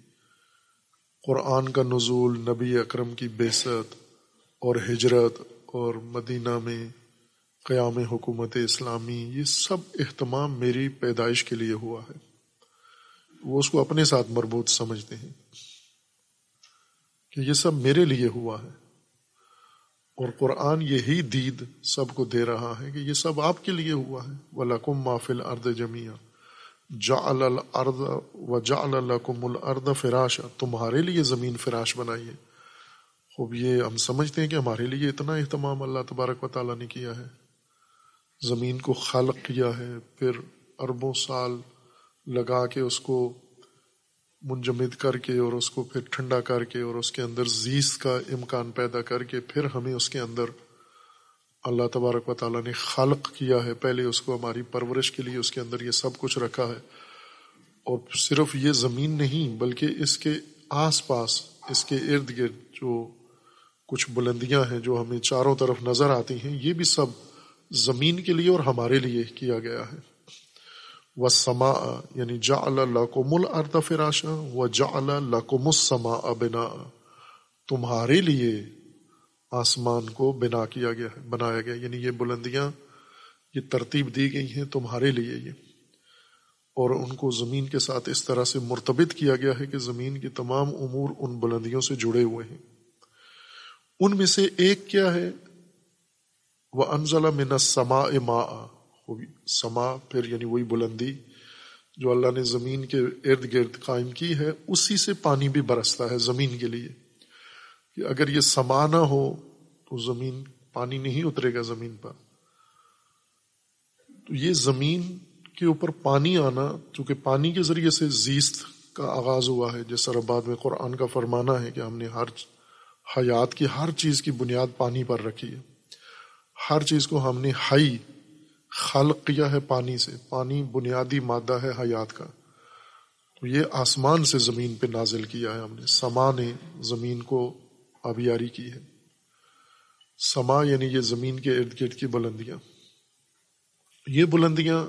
قرآن کا نزول نبی اکرم کی بیست اور ہجرت اور مدینہ میں قیام حکومت اسلامی، یہ سب اہتمام میری پیدائش کے لیے ہوا ہے۔ وہ اس کو اپنے ساتھ مربوط سمجھتے ہیں کہ یہ سب میرے لیے ہوا ہے۔ اور قرآن یہی دید سب کو دے رہا ہے کہ یہ سب آپ کے لیے ہوا ہے۔ ولاکم مافل ارد جمیا جا الرد و جا الکم الرد فراش تمہارے لیے زمین فراش بنائیے خوب، یہ ہم سمجھتے ہیں کہ ہمارے لیے اتنا اہتمام اللہ تبارک و تعالیٰ نے کیا ہے۔ زمین کو خلق کیا ہے، پھر اربوں سال لگا کے اس کو منجمد کر کے اور اس کو پھر ٹھنڈا کر کے اور اس کے اندر زیست کا امکان پیدا کر کے پھر ہمیں اس کے اندر اللہ تبارک و تعالیٰ نے خلق کیا ہے۔ پہلے اس کو ہماری پرورش کے لیے اس کے اندر یہ سب کچھ رکھا ہے۔ اور صرف یہ زمین نہیں، بلکہ اس کے آس پاس، اس کے ارد گرد جو کچھ بلندیاں ہیں جو ہمیں چاروں طرف نظر آتی ہیں، یہ بھی سب زمین کے لیے اور ہمارے لیے کیا گیا ہے۔ وہ سما یعنی جا اللہ کو مل ارد فراشا و جا اللہ کو مسما بنا تمہارے لیے آسمان کو بنا کیا گیا ہے، بنایا گیا یعنی یہ بلندیاں یہ ترتیب دی گئی ہیں، تمہارے لیے یہ۔ اور ان کو زمین کے ساتھ اس طرح سے مرتبط کیا گیا ہے کہ زمین کے تمام امور ان بلندیوں سے جڑے ہوئے ہیں۔ ان میں سے ایک کیا ہے؟ وہ انزلہ من سما اما سما، پھر یعنی وہی بلندی جو اللہ نے زمین کے ارد گرد قائم کی ہے، اسی سے پانی بھی برستا ہے زمین کے لیے۔ کہ اگر یہ سما نہ ہو، تو زمین پانی نہیں اترے گا زمین پر۔ تو یہ زمین کے اوپر پانی آنا، چونکہ پانی کے ذریعے سے زیست کا آغاز ہوا ہے جس طرح بعد میں قرآن کا فرمانا ہے کہ ہم نے ہر حیات کی ہر چیز کی بنیاد پانی پر رکھی ہے۔ ہر چیز کو ہم نے ہائی خلق کیا ہے پانی سے۔ پانی بنیادی مادہ ہے حیات کا۔ تو یہ آسمان سے زمین پہ نازل کیا ہے ہم نے۔ سما نے زمین کو آبیاری کی ہے۔ سما یعنی یہ زمین کے ارد گرد کی بلندیاں۔ یہ بلندیاں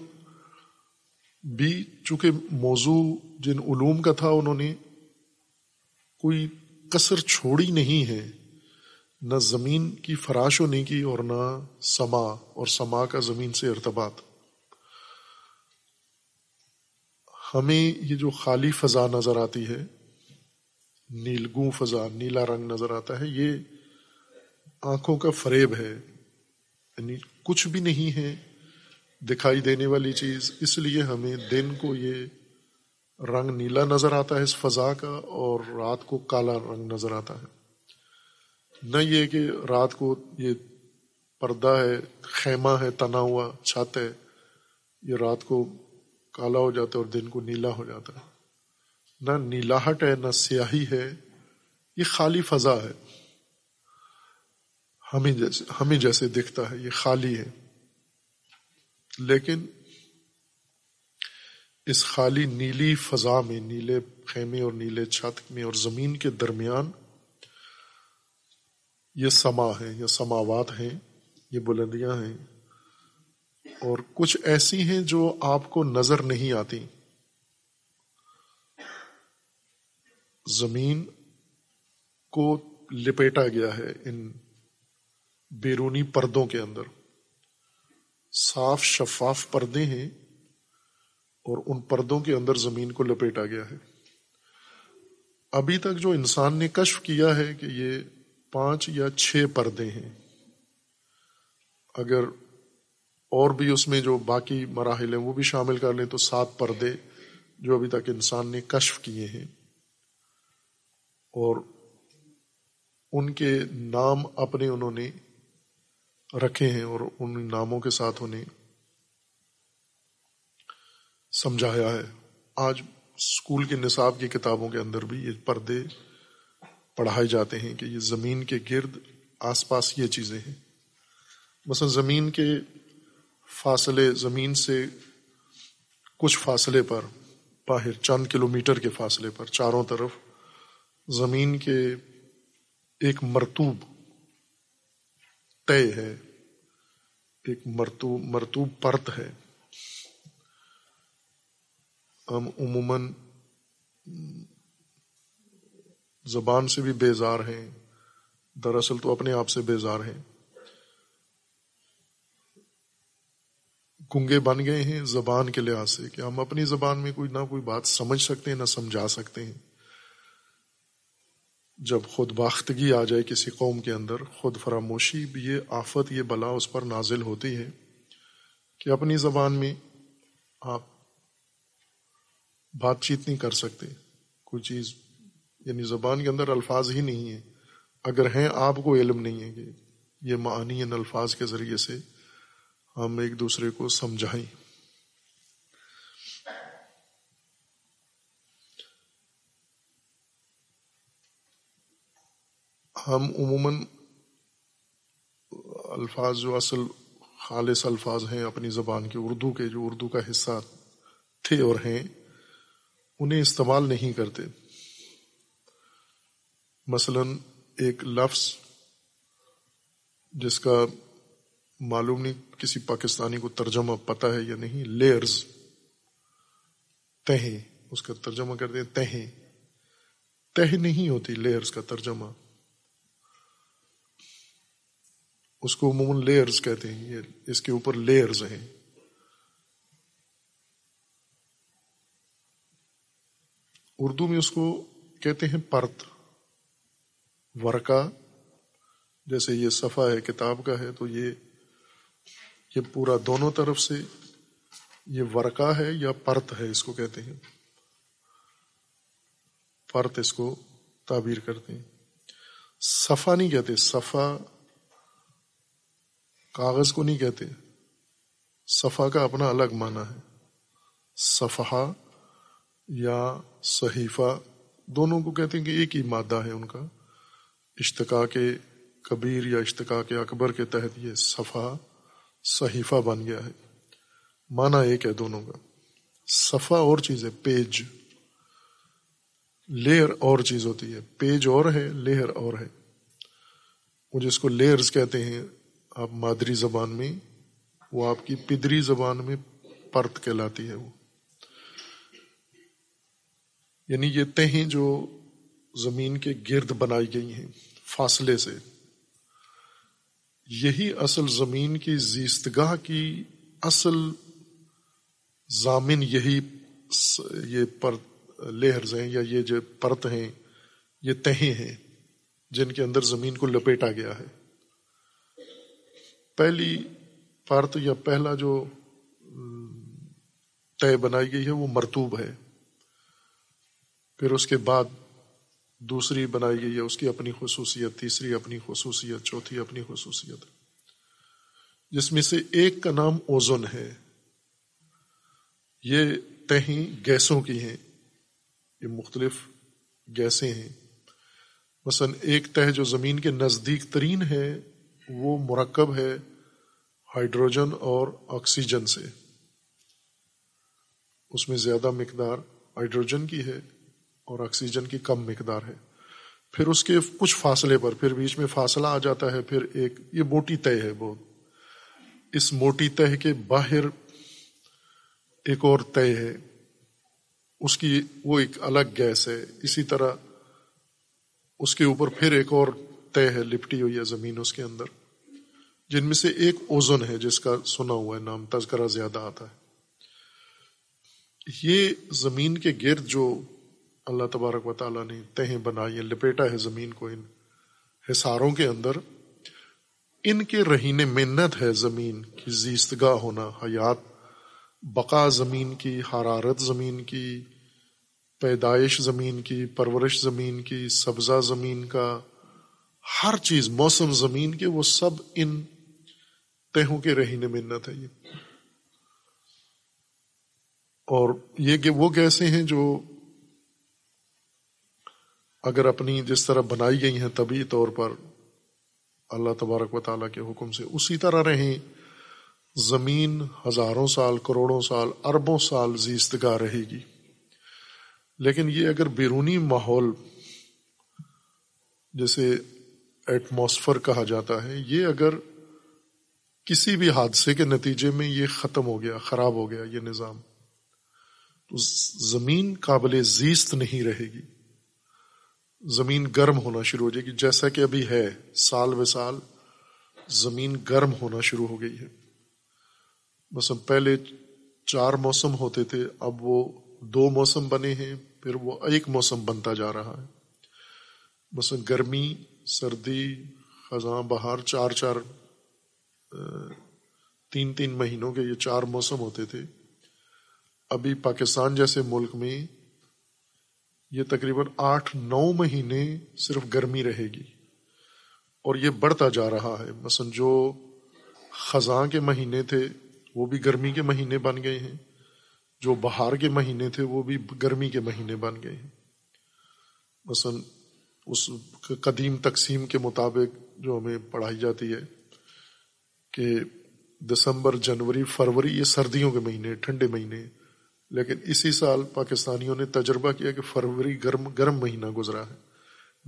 بھی چونکہ موضوع جن علوم کا تھا انہوں نے کوئی کثر چھوڑی نہیں ہے، نہ زمین کی فراشوں نہیں کی اور نہ سما، اور سما کا زمین سے ارتباط۔ ہمیں یہ جو خالی فضا نظر آتی ہے، نیلگوں فضا، نیلا رنگ نظر آتا ہے، یہ آنکھوں کا فریب ہے۔ یعنی کچھ بھی نہیں ہے، دکھائی دینے والی چیز، اس لیے ہمیں دن کو یہ رنگ نیلا نظر آتا ہے اس فضا کا اور رات کو کالا رنگ نظر آتا ہے۔ نہ یہ کہ رات کو یہ پردہ ہے، خیمہ ہے، تنا ہوا چھت ہے، یہ رات کو کالا ہو جاتا ہے اور دن کو نیلا ہو جاتا ہے۔ نہ نیلاہٹ ہے، نہ سیاہی ہے، یہ خالی فضا ہے۔ ہمیں جیسے ہمیں جیسے دکھتا ہے، یہ خالی ہے۔ لیکن اس خالی نیلی فضا میں، نیلے خیمے اور نیلے چھت میں اور زمین کے درمیان یہ سما ہے یا سماوات ہیں، یہ بلندیاں ہیں اور کچھ ایسی ہیں جو آپ کو نظر نہیں آتی۔ زمین کو لپیٹا گیا ہے ان بیرونی پردوں کے اندر۔ صاف شفاف پردے ہیں۔ اور ان پردوں کے اندر زمین کو لپیٹا گیا ہے۔ ابھی تک جو انسان نے کشف کیا ہے کہ یہ پانچ یا چھ پردے ہیں۔ اگر اور بھی اس میں جو باقی مراحل ہیں وہ بھی شامل کر لیں تو سات پردے جو ابھی تک انسان نے کشف کیے ہیں۔ اور ان کے نام اپنے انہوں نے رکھے ہیں اور ان ناموں کے ساتھ انہیں سمجھایا ہے۔ آج اسکول کے نصاب کی کتابوں کے اندر بھی یہ پردے پڑھائے جاتے ہیں کہ یہ زمین کے گرد آس پاس یہ چیزیں ہیں۔ مثلا زمین کے فاصلے، زمین سے کچھ فاصلے پر، باہر چند کلومیٹر کے فاصلے پر، چاروں طرف زمین کے ایک مرتوب طے ہے، ایک مرتوب مرتوب پرت ہے۔ ہم عموماً زبان سے بھی بیزار ہیں، دراصل تو اپنے آپ سے بیزار ہیں۔ گنگے بن گئے ہیں زبان کے لحاظ سے کہ ہم اپنی زبان میں کوئی نہ کوئی بات سمجھ سکتے ہیں، نہ سمجھا سکتے ہیں۔ جب خود باختگی آ جائے کسی قوم کے اندر، خود فراموشی، یہ آفت، یہ بلا اس پر نازل ہوتی ہے کہ اپنی زبان میں آپ بات چیت نہیں کر سکتے۔ کوئی چیز یعنی زبان کے اندر الفاظ ہی نہیں ہے اگر ہیں، آپ کو علم نہیں ہے کہ یہ معانی ان الفاظ کے ذریعے سے ہم ایک دوسرے کو سمجھائیں۔ ہم عموماً الفاظ، جو اصل خالص الفاظ ہیں، اپنی زبان کے اردو کے، جو اردو کا حصہ تھے اور ہیں انہیں استعمال نہیں کرتے۔ مثلا ایک لفظ جس کا معلوم نہیں کسی پاکستانی کو ترجمہ پتہ ہے یا نہیں، لیئرز۔ تہیں اس کا ترجمہ کرتے ہیں تہیں تہ نہیں ہوتی لیئرز کا ترجمہ۔ اس کو عموماً لیئرز کہتے ہیں، یہ اس کے اوپر لیئرز ہیں۔ اردو میں اس کو کہتے ہیں پرت ورکا جیسے یہ صفحہ ہے، کتاب کا ہے، تو یہ یہ پورا دونوں طرف سے یہ ورکا ہے یا پرت ہے، اس کو کہتے ہیں۔ پرت اس کو تعبیر کرتے ہیں۔ صفا نہیں کہتے صفا کاغذ کو نہیں کہتے۔ صفا کا اپنا الگ معنی ہے۔ صفحہ یا صحیفہ، دونوں کو کہتے ہیں کہ ایک ہی مادہ ہے ان کا۔ اشتقا کے کبیر یا اشتقا کے اکبر کے تحت یہ صفحہ، صحیفہ بن گیا ہے۔ معنی ایک ہے دونوں کا۔ صفحہ اور چیز ہے، پیج۔ لیئر اور چیز ہوتی ہے۔ پیج اور ہے، لیئر اور ہے۔ وہ جس کو لیئرز کہتے ہیں، آپ مادری زبان میں، وہ آپ کی پدری زبان میں پرت کہلاتی ہے وہ۔ یعنی یہ تہیں جو زمین کے گرد بنائی گئی ہیں، فاصلے سے۔ یہی اصل زمین کی زیستگاہ کی اصل ضامن، یہی یہ پر، لہرز ہیں یا یہ جو پرت ہیں، یہ تہیں ہیں جن کے اندر زمین کو لپیٹا گیا ہے۔ پہلی پرت یا پہلا جو طے بنائی گئی ہے وہ مرتوب ہے۔ پھر اس کے بعد دوسری بنائی گئی ہے، اس کی اپنی خصوصیت، تیسری اپنی خصوصیت، چوتھی اپنی خصوصیت۔ جس میں سے ایک کا نام اوزن ہے۔ یہ تہیں گیسوں کی ہیں۔ یہ مختلف گیسیں ہیں۔ مثلا ایک تہ جو زمین کے نزدیک ترین ہے، وہ مرکب ہے ہائیڈروجن اور آکسیجن سے۔ اس میں زیادہ مقدار ہائیڈروجن کی ہے۔ اور آکسیجن کی کم مقدار ہے۔ پھر اس کے کچھ فاصلے پر پھر بیچ میں فاصلہ آ جاتا ہے، پھر ایک یہ موٹی طے ہے بہت اس موٹی تہ کے باہر ایک اور طے ہے۔ اس کی وہ ایک الگ گیس ہے۔ اسی طرح اس کے اوپر پھر ایک اور طے ہے، لپٹی ہوئی ہے زمین اس کے اندر۔ جن میں سے ایک اوزن ہے جس کا سنا ہوا ہے، نام تذکرہ زیادہ آتا ہے۔ یہ زمین کے گرد جو اللہ تبارک و تعالیٰ نے تہیں بنائی لپیٹا ہے زمین کو ان حصاروں کے اندر۔ ان کے رہین منت ہے زمین کی زیستگاہ ہونا، حیات، بقا زمین کی، حرارت زمین کی، پیدائش زمین کی، پرورش زمین کی، سبزہ زمین کا، ہر چیز، موسم زمین کے، وہ سب ان تہوں کے رہین منت ہے یہ اور یہ کہ وہ کیسے ہیں جو اگر اپنی جس طرح بنائی گئی ہیں طبی طور پر، اللہ تبارک و تعالیٰ کے حکم سے اسی طرح رہیں۔ زمین ہزاروں سال، کروڑوں سال، اربوں سال زیستگاہ رہے گی۔ لیکن یہ اگر بیرونی ماحول جیسے ایٹماسفر کہا جاتا ہے، یہ اگر کسی بھی حادثے کے نتیجے میں یہ ختم ہو گیا، خراب ہو گیا، یہ نظام، تو زمین قابل زیست نہیں رہے گی۔ زمین گرم ہونا شروع ہو جائے گی۔ جیسا کہ ابھی ہے، سال بہ سال زمین گرم ہونا شروع ہو گئی ہے۔ مثلا پہلے چار موسم ہوتے تھے، اب وہ دو موسم بنے ہیں، پھر وہ ایک موسم بنتا جا رہا ہے۔ مثلا گرمی، سردی، خزاں، بہار، چار چار تین تین مہینوں کے یہ چار موسم ہوتے تھے۔ ابھی پاکستان جیسے ملک میں یہ تقریباً آٹھ نو مہینے صرف گرمی رہے گی اور یہ بڑھتا جا رہا ہے۔ مثلا جو خزاں کے مہینے تھے، وہ بھی گرمی کے مہینے بن گئے ہیں۔ جو بہار کے مہینے تھے، وہ بھی گرمی کے مہینے بن گئے ہیں۔ مثلا اس قدیم تقسیم کے مطابق جو ہمیں پڑھائی جاتی ہے کہ دسمبر، جنوری، فروری، یہ سردیوں کے مہینے، ٹھنڈے مہینے لیکن اسی سال پاکستانیوں نے تجربہ کیا کہ فروری گرم گرم مہینہ گزرا ہے۔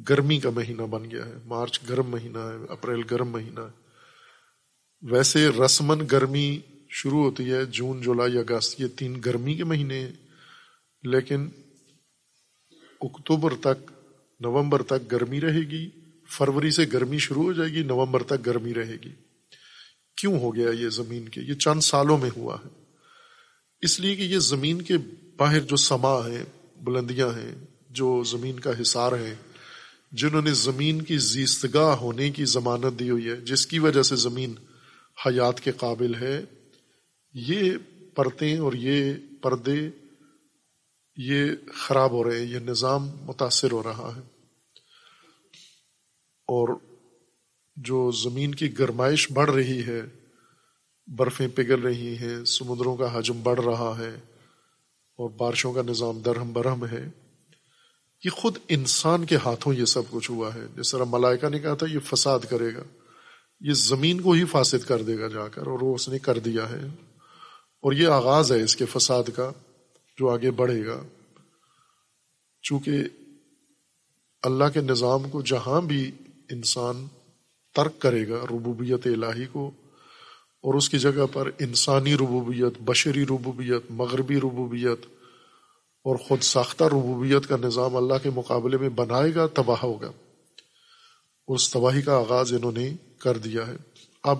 گرمی کا مہینہ بن گیا ہے۔ مارچ گرم مہینہ ہے، اپریل گرم مہینہ ہے۔ ویسے رسمن گرمی شروع ہوتی ہے جون، جولائی، اگست، یہ تین گرمی کے مہینے ہیں۔ لیکن اکتوبر تک، نومبر تک گرمی رہے گی۔ فروری سے گرمی شروع ہو جائے گی، نومبر تک گرمی رہے گی۔ کیوں ہو گیا یہ زمین کے؟ یہ چند سالوں میں ہوا ہے۔ اس لیے کہ یہ زمین کے باہر جو سما ہے، بلندیاں ہیں، جو زمین کا حصار ہے، جنہوں نے زمین کی زیستگاہ ہونے کی ضمانت دی ہوئی ہے، جس کی وجہ سے زمین حیات کے قابل ہے، یہ پرتیں اور یہ پردے، یہ خراب ہو رہے ہیں، یہ نظام متاثر ہو رہا ہے۔ اور جو زمین کی گرمائش بڑھ رہی ہے برفیں پگھل رہی ہیں، سمندروں کا حجم بڑھ رہا ہے اور بارشوں کا نظام درہم برہم ہے۔ یہ خود انسان کے ہاتھوں یہ سب کچھ ہوا ہے۔ جس طرح ملائکہ نے کہا تھا، یہ فساد کرے گا۔ یہ زمین کو ہی فاسد کر دے گا جا کر، اور وہ اس نے کر دیا ہے۔ اور یہ آغاز ہے اس کے فساد کا، جو آگے بڑھے گا۔ چونکہ اللہ کے نظام کو جہاں بھی انسان ترک کرے گا، ربوبیت الہی کو اور اس کی جگہ پر انسانی ربوبیت، بشری ربوبیت، مغربی ربوبیت اور خود ساختہ ربوبیت کا نظام اللہ کے مقابلے میں بنائے گا، تباہ ہوگا۔ اس تباہی کا آغاز انہوں نے کر دیا ہے۔ اب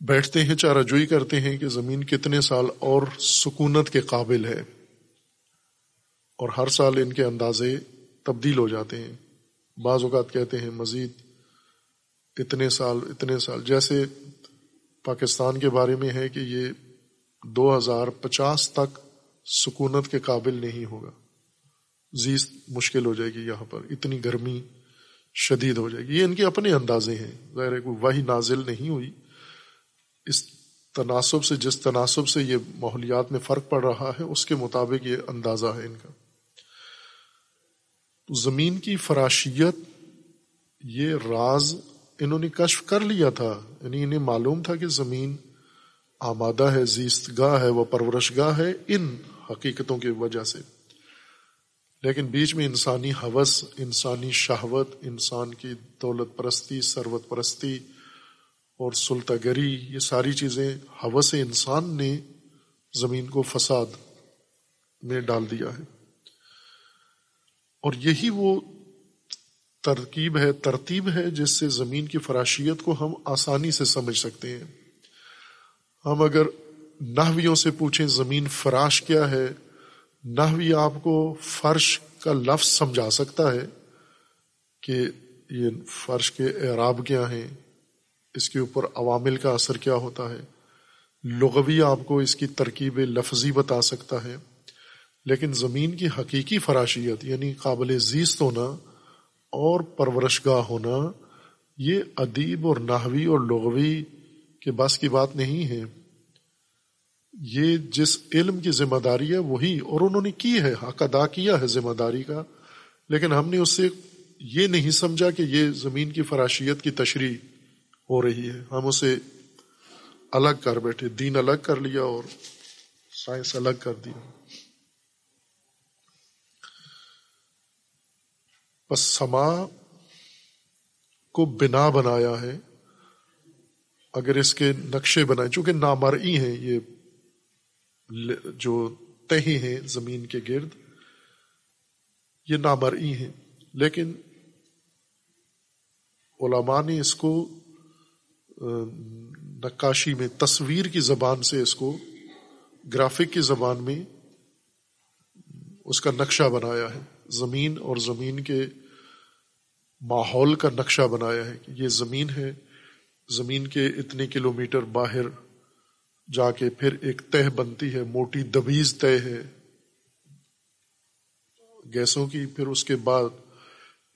بیٹھتے ہیں، چارہ جوئی کرتے ہیں کہ زمین کتنے سال اور سکونت کے قابل ہے۔ اور ہر سال ان کے اندازے تبدیل ہو جاتے ہیں۔ بعض اوقات کہتے ہیں، مزید اتنے سال اتنے سال۔ جیسے پاکستان کے بارے میں ہے کہ یہ دو ہزار پچاس تک سکونت کے قابل نہیں ہوگا۔ زیست مشکل ہو جائے گی یہاں پر۔ اتنی گرمی شدید ہو جائے گی۔ یہ ان کے اپنے اندازے ہیں۔ ظاہر ہے کوئی وہی نازل نہیں ہوئی۔ اس تناسب سے، جس تناسب سے یہ ماحولیات میں فرق پڑ رہا ہے، اس کے مطابق یہ اندازہ ہے ان کا۔ زمین کی فراشیت، یہ راز انہوں نے کشف کر لیا تھا۔ یعنی انہیں معلوم تھا کہ زمین آمادہ ہے، زیست گاہ ہے، وہ پرورش گاہ ہے ان حقیقتوں کی وجہ سے۔ لیکن بیچ میں انسانی حوث، انسانی شہوت، انسان کی دولت پرستی سروت پرستی اور سلطگری، یہ ساری چیزیں حوث انسان نے زمین کو فساد میں ڈال دیا ہے۔ اور یہی وہ ترکیب ہے، ترتیب ہے، جس سے زمین کی فراشیت کو ہم آسانی سے سمجھ سکتے ہیں۔ ہم اگر نحویوں سے پوچھیں زمین فراش کیا ہے، نحوی آپ کو فرش کا لفظ سمجھا سکتا ہے کہ یہ فرش کے اعراب کیا ہیں، اس کے اوپر عوامل کا اثر کیا ہوتا ہے۔ لغوی آپ کو اس کی ترکیب لفظی بتا سکتا ہے، لیکن زمین کی حقیقی فراشیت یعنی قابل زیست ہونا اور پرورش گاہ ہونا یہ ادیب اور نحوی اور لغوی کے بس کی بات نہیں ہے۔ یہ جس علم کی ذمہ داری ہے وہی، اور انہوں نے کی ہے، حق ادا کیا ہے ذمہ داری کا۔ لیکن ہم نے اس سے یہ نہیں سمجھا کہ یہ زمین کی فراشیت کی تشریح ہو رہی ہے۔ ہم اسے الگ کر بیٹھے، دین الگ کر لیا اور سائنس الگ کر دیا۔ بس سما کو بنا بنایا ہے، اگر اس کے نقشے بنائے چونکہ نامرئی ہیں یہ جو تہی ہیں زمین کے گرد، یہ نامرئی ہیں۔ لیکن علماء نے اس کو نقاشی میں، تصویر کی زبان سے اس کو، گرافک کی زبان میں اس کا نقشہ بنایا ہے۔ زمین اور زمین کے ماحول کا نقشہ بنایا ہے کہ یہ زمین ہے۔ زمین کے اتنے کلو میٹر باہر جا کے پھر ایک تہ بنتی ہے، موٹی دبیز طے ہے۔ گیسوں کی پھر اس کے بعد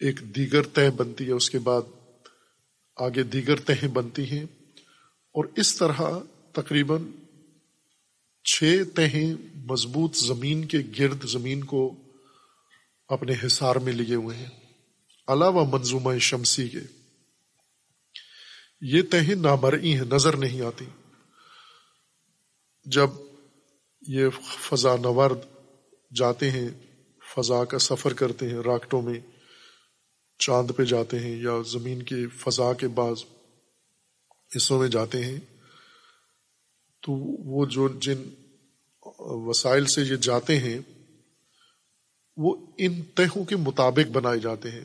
ایک دیگر تہ بنتی ہے، اس کے بعد آگے دیگر تہیں بنتی ہیں۔ اور اس طرح تقریباً چھ تہیں مضبوط زمین کے گرد زمین کو اپنے حصار میں لیے ہوئے ہیں۔ علاوہ منظومہ شمسی کے۔ یہ تہیں نامرئی ہیں، نظر نہیں آتی۔ جب یہ فضا نورد جاتے ہیں، فضا کا سفر کرتے ہیں، راکٹوں میں چاند پہ جاتے ہیں یا زمین کے فضا کے بعض حصوں میں جاتے ہیں، تو وہ جو جن وسائل سے یہ جاتے ہیں، وہ ان تہوں کے مطابق بنائے جاتے ہیں۔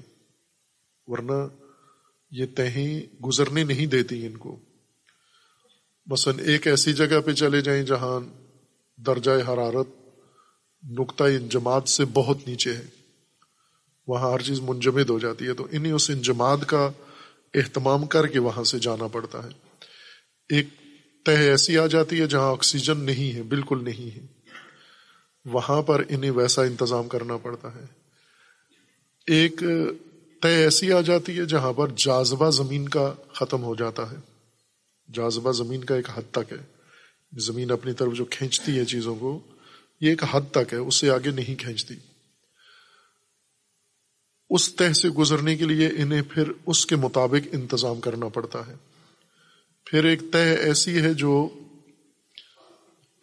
ورنہ یہ تہیں گزرنے نہیں دیتی ان کو۔ مثلا ایک ایسی جگہ پہ چلے جائیں جہاں درجۂ حرارت نقطۂ انجماد سے بہت نیچے ہے۔ وہاں ہر چیز منجمد ہو جاتی ہے تو انہیں اس انجماد کا اہتمام کر کے وہاں سے جانا پڑتا ہے۔ ایک تہ ایسی آ جاتی ہے جہاں آکسیجن نہیں ہے، بالکل نہیں ہے۔ وہاں پر انہیں ویسا انتظام کرنا پڑتا ہے۔ ایک طے ایسی آ جاتی ہے جہاں پر جازبہ زمین کا ختم ہو جاتا ہے۔ جازبہ زمین کا ایک حد تک ہے۔ زمین اپنی طرف جو کھینچتی ہے چیزوں کو، یہ ایک حد تک ہے، اس سے آگے نہیں کھینچتی۔ اس تہ سے گزرنے کے لیے انہیں پھر اس کے مطابق انتظام کرنا پڑتا ہے۔ پھر ایک طے ایسی ہے جو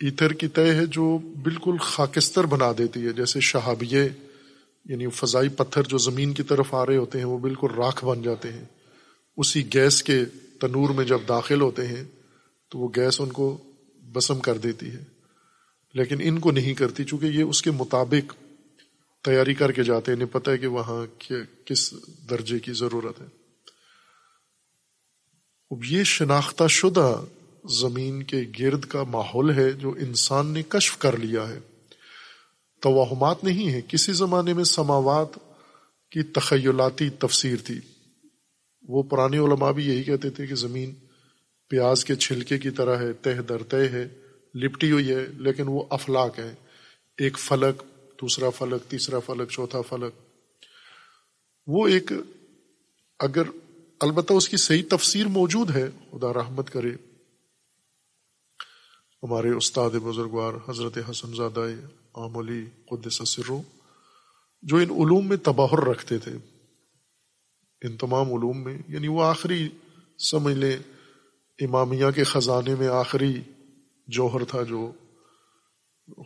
ایتھر کی طے ہے جو بالکل خاکستر بنا دیتی ہے، جیسے شہابیے یعنی فضائی پتھر جو زمین کی طرف آ رہے ہوتے ہیں، وہ بالکل راکھ بن جاتے ہیں۔ اسی گیس کے تنور میں جب داخل ہوتے ہیں، تو وہ گیس ان کو بسم کر دیتی ہے۔ لیکن ان کو نہیں کرتی، چونکہ یہ اس کے مطابق تیاری کر کے جاتے ہیں۔ انہیں پتہ ہے کہ وہاں کس درجے کی ضرورت ہے۔ اب یہ شناختہ شدہ زمین کے گرد کا ماحول ہے جو انسان نے کشف کر لیا ہے۔ توہمات نہیں ہے کسی زمانے میں سماوات کی تخیلاتی تفسیر تھی۔ وہ پرانے علماء بھی یہی کہتے تھے کہ زمین پیاز کے چھلکے کی طرح ہے، تہ در تہ ہے، لپٹی ہوئی ہے، لیکن وہ افلاق ہے۔ ایک فلک، دوسرا فلک، تیسرا فلک، چوتھا فلک۔ وہ ایک، اگر البتہ اس کی صحیح تفسیر موجود ہے، خدا رحمت کرے، ہمارے استاد بزرگوار حضرت حسن زادہ علی قدس سرو جو ان علوم میں تباہر رکھتے تھے۔ ان تمام علوم میں یعنی وہ آخری سمجھ لیں، امامیہ کے خزانے میں آخری جوہر تھا جو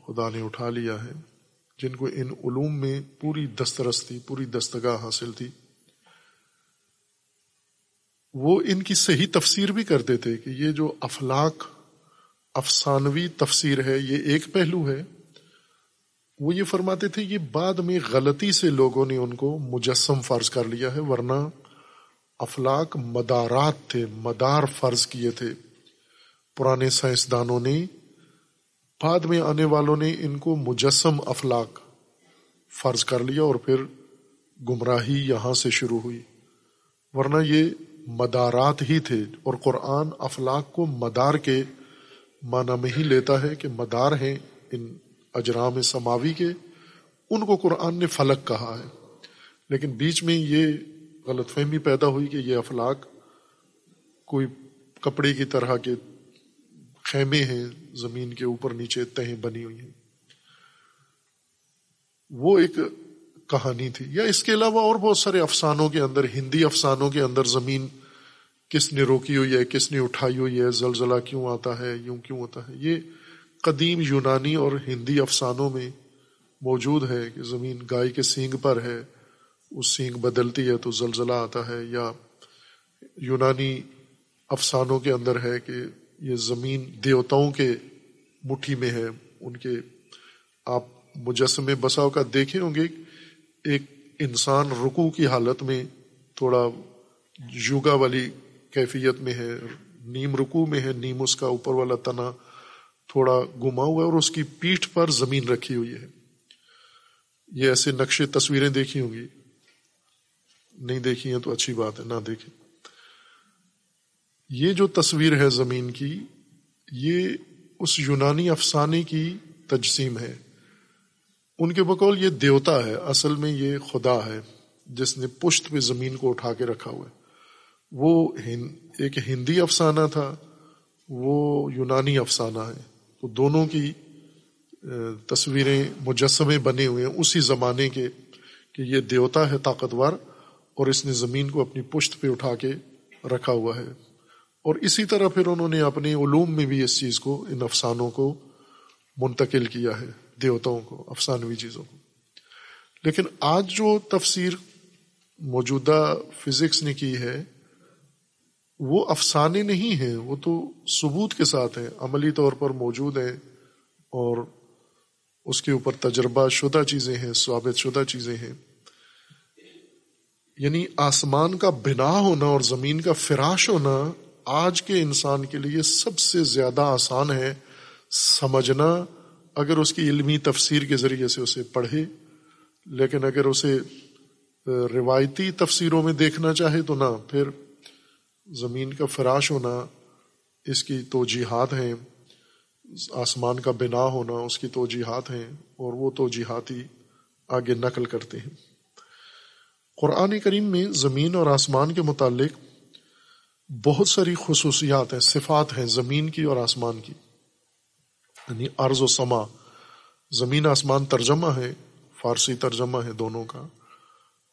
خدا نے اٹھا لیا ہے، جن کو ان علوم میں پوری دسترس تھی پوری دستگاہ حاصل تھی۔ وہ ان کی صحیح تفسیر بھی کرتے تھے کہ یہ جو افلاق افسانوی تفسیر ہے، یہ ایک پہلو ہے۔ وہ یہ فرماتے تھے، یہ بعد میں غلطی سے لوگوں نے ان کو مجسم فرض کر لیا ہے، ورنہ افلاق مدارات تھے، مدار فرض کیے تھے۔ پرانے سائنسدانوں نے، بعد میں آنے والوں نے ان کو مجسم افلاق فرض کر لیا اور پھر گمراہی یہاں سے شروع ہوئی۔ ورنہ یہ مدارات ہی تھے اور قرآن افلاق کو مدار کے معنی میں ہی لیتا ہے کہ مدار ہیں ان اجرام سماوی کے، ان کو قرآن نے فلک کہا ہے۔ لیکن بیچ میں یہ غلط فہمی پیدا ہوئی کہ یہ افلاق کوئی کپڑے کی طرح کے خیمے ہیں، زمین کے اوپر نیچے تہیں بنی ہوئی ہیں۔ وہ ایک کہانی تھی۔ یا اس کے علاوہ اور بہت سارے افسانوں کے اندر، ہندی افسانوں کے اندر زمین کس نے روکی ہوئی ہے، کس نے اٹھائی ہوئی ہے، زلزلہ کیوں آتا ہے، یوں کیوں ہوتا ہے، یہ قدیم یونانی اور ہندی افسانوں میں موجود ہے کہ زمین گائے کے سینگ پر ہے، اس سینگ بدلتی ہے تو زلزلہ آتا ہے، یا یونانی افسانوں کے اندر ہے کہ یہ زمین دیوتاؤں کے مٹھی میں ہے، ان کے آپ مجسمے بساؤ کا دیکھے ہوں گے، ایک انسان رکو کی حالت میں تھوڑا یوگا والی کیفیت میں ہے، نیم رکو میں ہے، نیم اس کا اوپر والا تنا تھوڑا گما ہوا ہے اور اس کی پیٹھ پر زمین رکھی ہوئی ہے۔ یہ ایسے نقشے تصویریں دیکھی ہوں گی۔ نہیں دیکھی ہیں تو اچھی بات ہے، نہ دیکھیں۔ یہ جو تصویر ہے زمین کی، یہ اس یونانی افسانے کی تجسیم ہے۔ ان کے بقول یہ دیوتا ہے، اصل میں یہ خدا ہے، جس نے پشت پہ زمین کو اٹھا کے رکھا ہوا ہے۔ وہ ایک ہندی افسانہ تھا، وہ یونانی افسانہ ہے۔ تو دونوں کی تصویریں مجسمے بنے ہوئے ہیں اسی زمانے کے کہ یہ دیوتا ہے طاقتور اور اس نے زمین کو اپنی پشت پہ اٹھا کے رکھا ہوا ہے۔ اور اسی طرح پھر انہوں نے اپنے علوم میں بھی اس چیز کو، ان افسانوں کو منتقل کیا ہے، دیوتاؤں کو، افسانوی چیزوں کو۔ لیکن آج جو تفسیر موجودہ فزکس نے کی ہے وہ افسانے نہیں ہیں، وہ تو ثبوت کے ساتھ ہیں، عملی طور پر موجود ہیں اور اس کے اوپر تجربہ شدہ چیزیں ہیں، ثابت شدہ چیزیں ہیں۔ یعنی آسمان کا بنا ہونا اور زمین کا فراش ہونا آج کے انسان کے لیے سب سے زیادہ آسان ہے۔ سمجھنا، اگر اس کی علمی تفسیر کے ذریعے سے اسے پڑھے، لیکن اگر اسے روایتی تفسیروں میں دیکھنا چاہے تو نہ، پھر زمین کا فراش ہونا، اس کی توجیحات ہیں، آسمان کا بنا ہونا اس کی توجیحات ہیں، اور وہ توجیحات ہی آگے نقل کرتے ہیں۔ قرآن کریم میں زمین اور آسمان کے متعلق بہت ساری خصوصیات ہیں، صفات ہیں زمین کی اور آسمان کی۔ یعنی ارض و سما، زمین آسمان ترجمہ ہے، فارسی ترجمہ ہے دونوں کا۔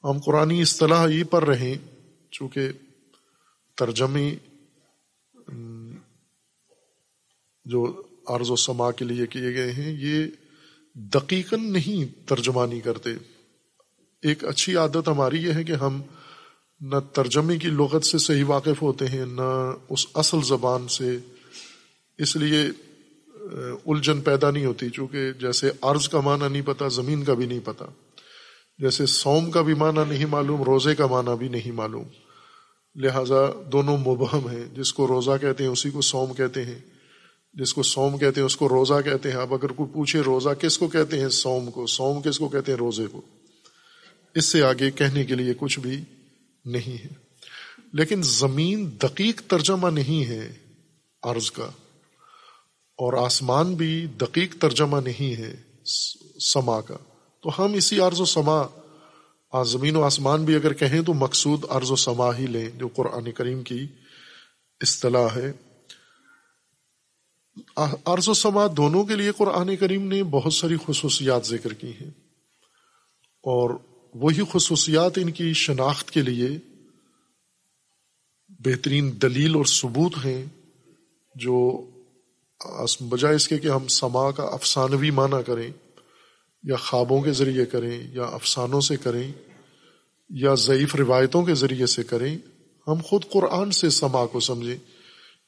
ہم قرآن اصطلاح یہ پڑھ رہے چونکہ ترجمے جو عرض و سما کے لیے کیے گئے ہیں، یہ دقیقاً نہیں ترجمانی کرتے۔ ایک اچھی عادت ہماری یہ ہے کہ ہم نہ ترجمے کی لغت سے صحیح واقف ہوتے ہیں، نہ اس اصل زبان سے۔ اس لیے الجھن پیدا نہیں ہوتی، چونکہ جیسے عرض کا معنی نہیں پتا، زمین کا بھی نہیں پتا۔ جیسے سوم کا بھی معنی نہیں معلوم، روزے کا معنی بھی نہیں معلوم۔ لہذا دونوں مبہم ہیں۔ جس کو روزہ کہتے ہیں، اسی کو سوم کہتے ہیں۔ جس کو سوم کہتے ہیں، اس کو روزہ کہتے ہیں۔ اب اگر کوئی پوچھے روزہ کس کو کہتے ہیں سوم کو۔ سوم کس کو کہتے ہیں؟ روزے کو۔ اس سے آگے کہنے کے لیے کچھ بھی نہیں ہے۔ لیکن زمین دقیق ترجمہ نہیں ہے عرض کا، اور آسمان بھی دقیق ترجمہ نہیں ہے سما کا۔ تو ہم اسی عرض و سما زمین و آسمان بھی اگر کہیں تو مقصود عرض و سما ہی لیں، جو قرآن کریم کی اصطلاح ہے۔ عرض و سما دونوں کے لیے قرآن کریم نے بہت ساری خصوصیات ذکر کی ہیں۔ اور وہی خصوصیات ان کی شناخت کے لیے بہترین دلیل اور ثبوت ہیں، جو بجائے اس کے کہ ہم سما کا افسانوی معنی کریں۔ یا خوابوں کے ذریعے کریں، یا افسانوں سے کریں، یا ضعیف روایتوں کے ذریعے سے کریں، ہم خود قرآن سے سما کو سمجھیں۔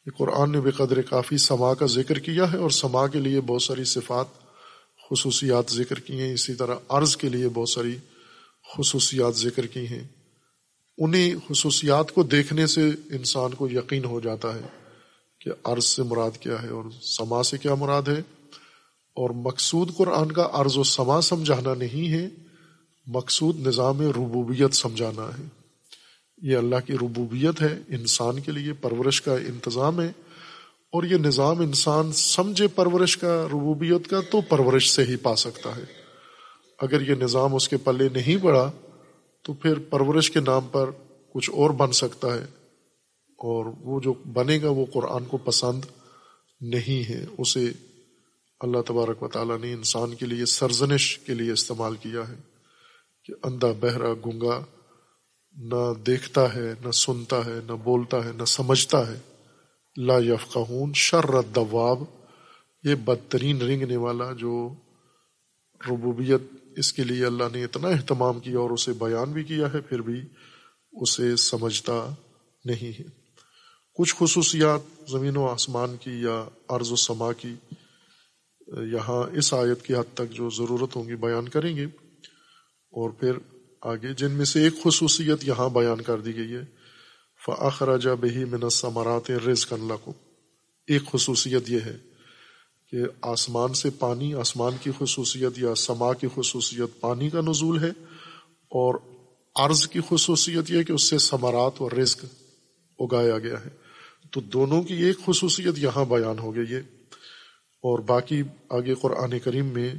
کہ قرآن نے بے قدر کافی سما کا ذکر کیا ہے اور سما کے لیے بہت ساری صفات، خصوصیات ذکر کی ہیں۔ اسی طرح عرض کے لیے بہت ساری خصوصیات ذکر کی ہیں۔ انہیں خصوصیات کو دیکھنے سے انسان کو یقین ہو جاتا ہے کہ عرض سے مراد کیا ہے اور سما سے کیا مراد ہے۔ اور مقصود قرآن کا عرض و سما سمجھانا نہیں ہے، مقصود نظام ربوبیت سمجھانا ہے۔ یہ اللہ کی ربوبیت ہے، انسان کے لیے پرورش کا انتظام ہے۔ اور یہ نظام انسان سمجھے پرورش کا، ربوبیت کا تو پرورش سے ہی پا سکتا ہے۔ اگر یہ نظام اس کے پلے نہیں پڑا، تو پھر پرورش کے نام پر کچھ اور بن سکتا ہے۔ اور وہ جو بنے گا، وہ قرآن کو پسند نہیں ہے، اسے اللہ تبارک و تعالیٰ نے انسان کے لیے سرزنش کے لیے استعمال کیا ہے کہ اندھا، بہرا گنگا نہ دیکھتا ہے، نہ سنتا ہے، نہ بولتا ہے، نہ سمجھتا ہے۔ لا یفقہون شر دواب یہ بدترین رنگنے والا جو ربوبیت اس کے لیے اللہ نے اتنا اہتمام کیا اور اسے بیان بھی کیا ہے، پھر بھی اسے سمجھتا نہیں ہے۔ کچھ خصوصیات زمین و آسمان کی یا عرض و سما کی یہاں اس آیت کی حد تک جو ضرورت ہوں گی بیان کریں گے۔ اور پھر آگے جن میں سے ایک خصوصیت یہاں بیان کر دی گئی ہے فخراجہ بہی من ثمرات رز کن کو ایک خصوصیت یہ ہے کہ آسمان سے پانی، آسمان کی خصوصیت یا سما کی خصوصیت پانی کا نزول ہے، اور عرض کی خصوصیت یہ کہ اس سے ثمرات اور رزق اگایا گیا ہے۔ تو دونوں کی ایک خصوصیت یہاں بیان ہو گئی ہے۔ اور باقی آگے قرآن کریم میں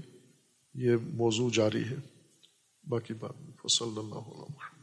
یہ موضوع جاری ہے۔ باقی بات۔ صلی اللہ علیہ وسلم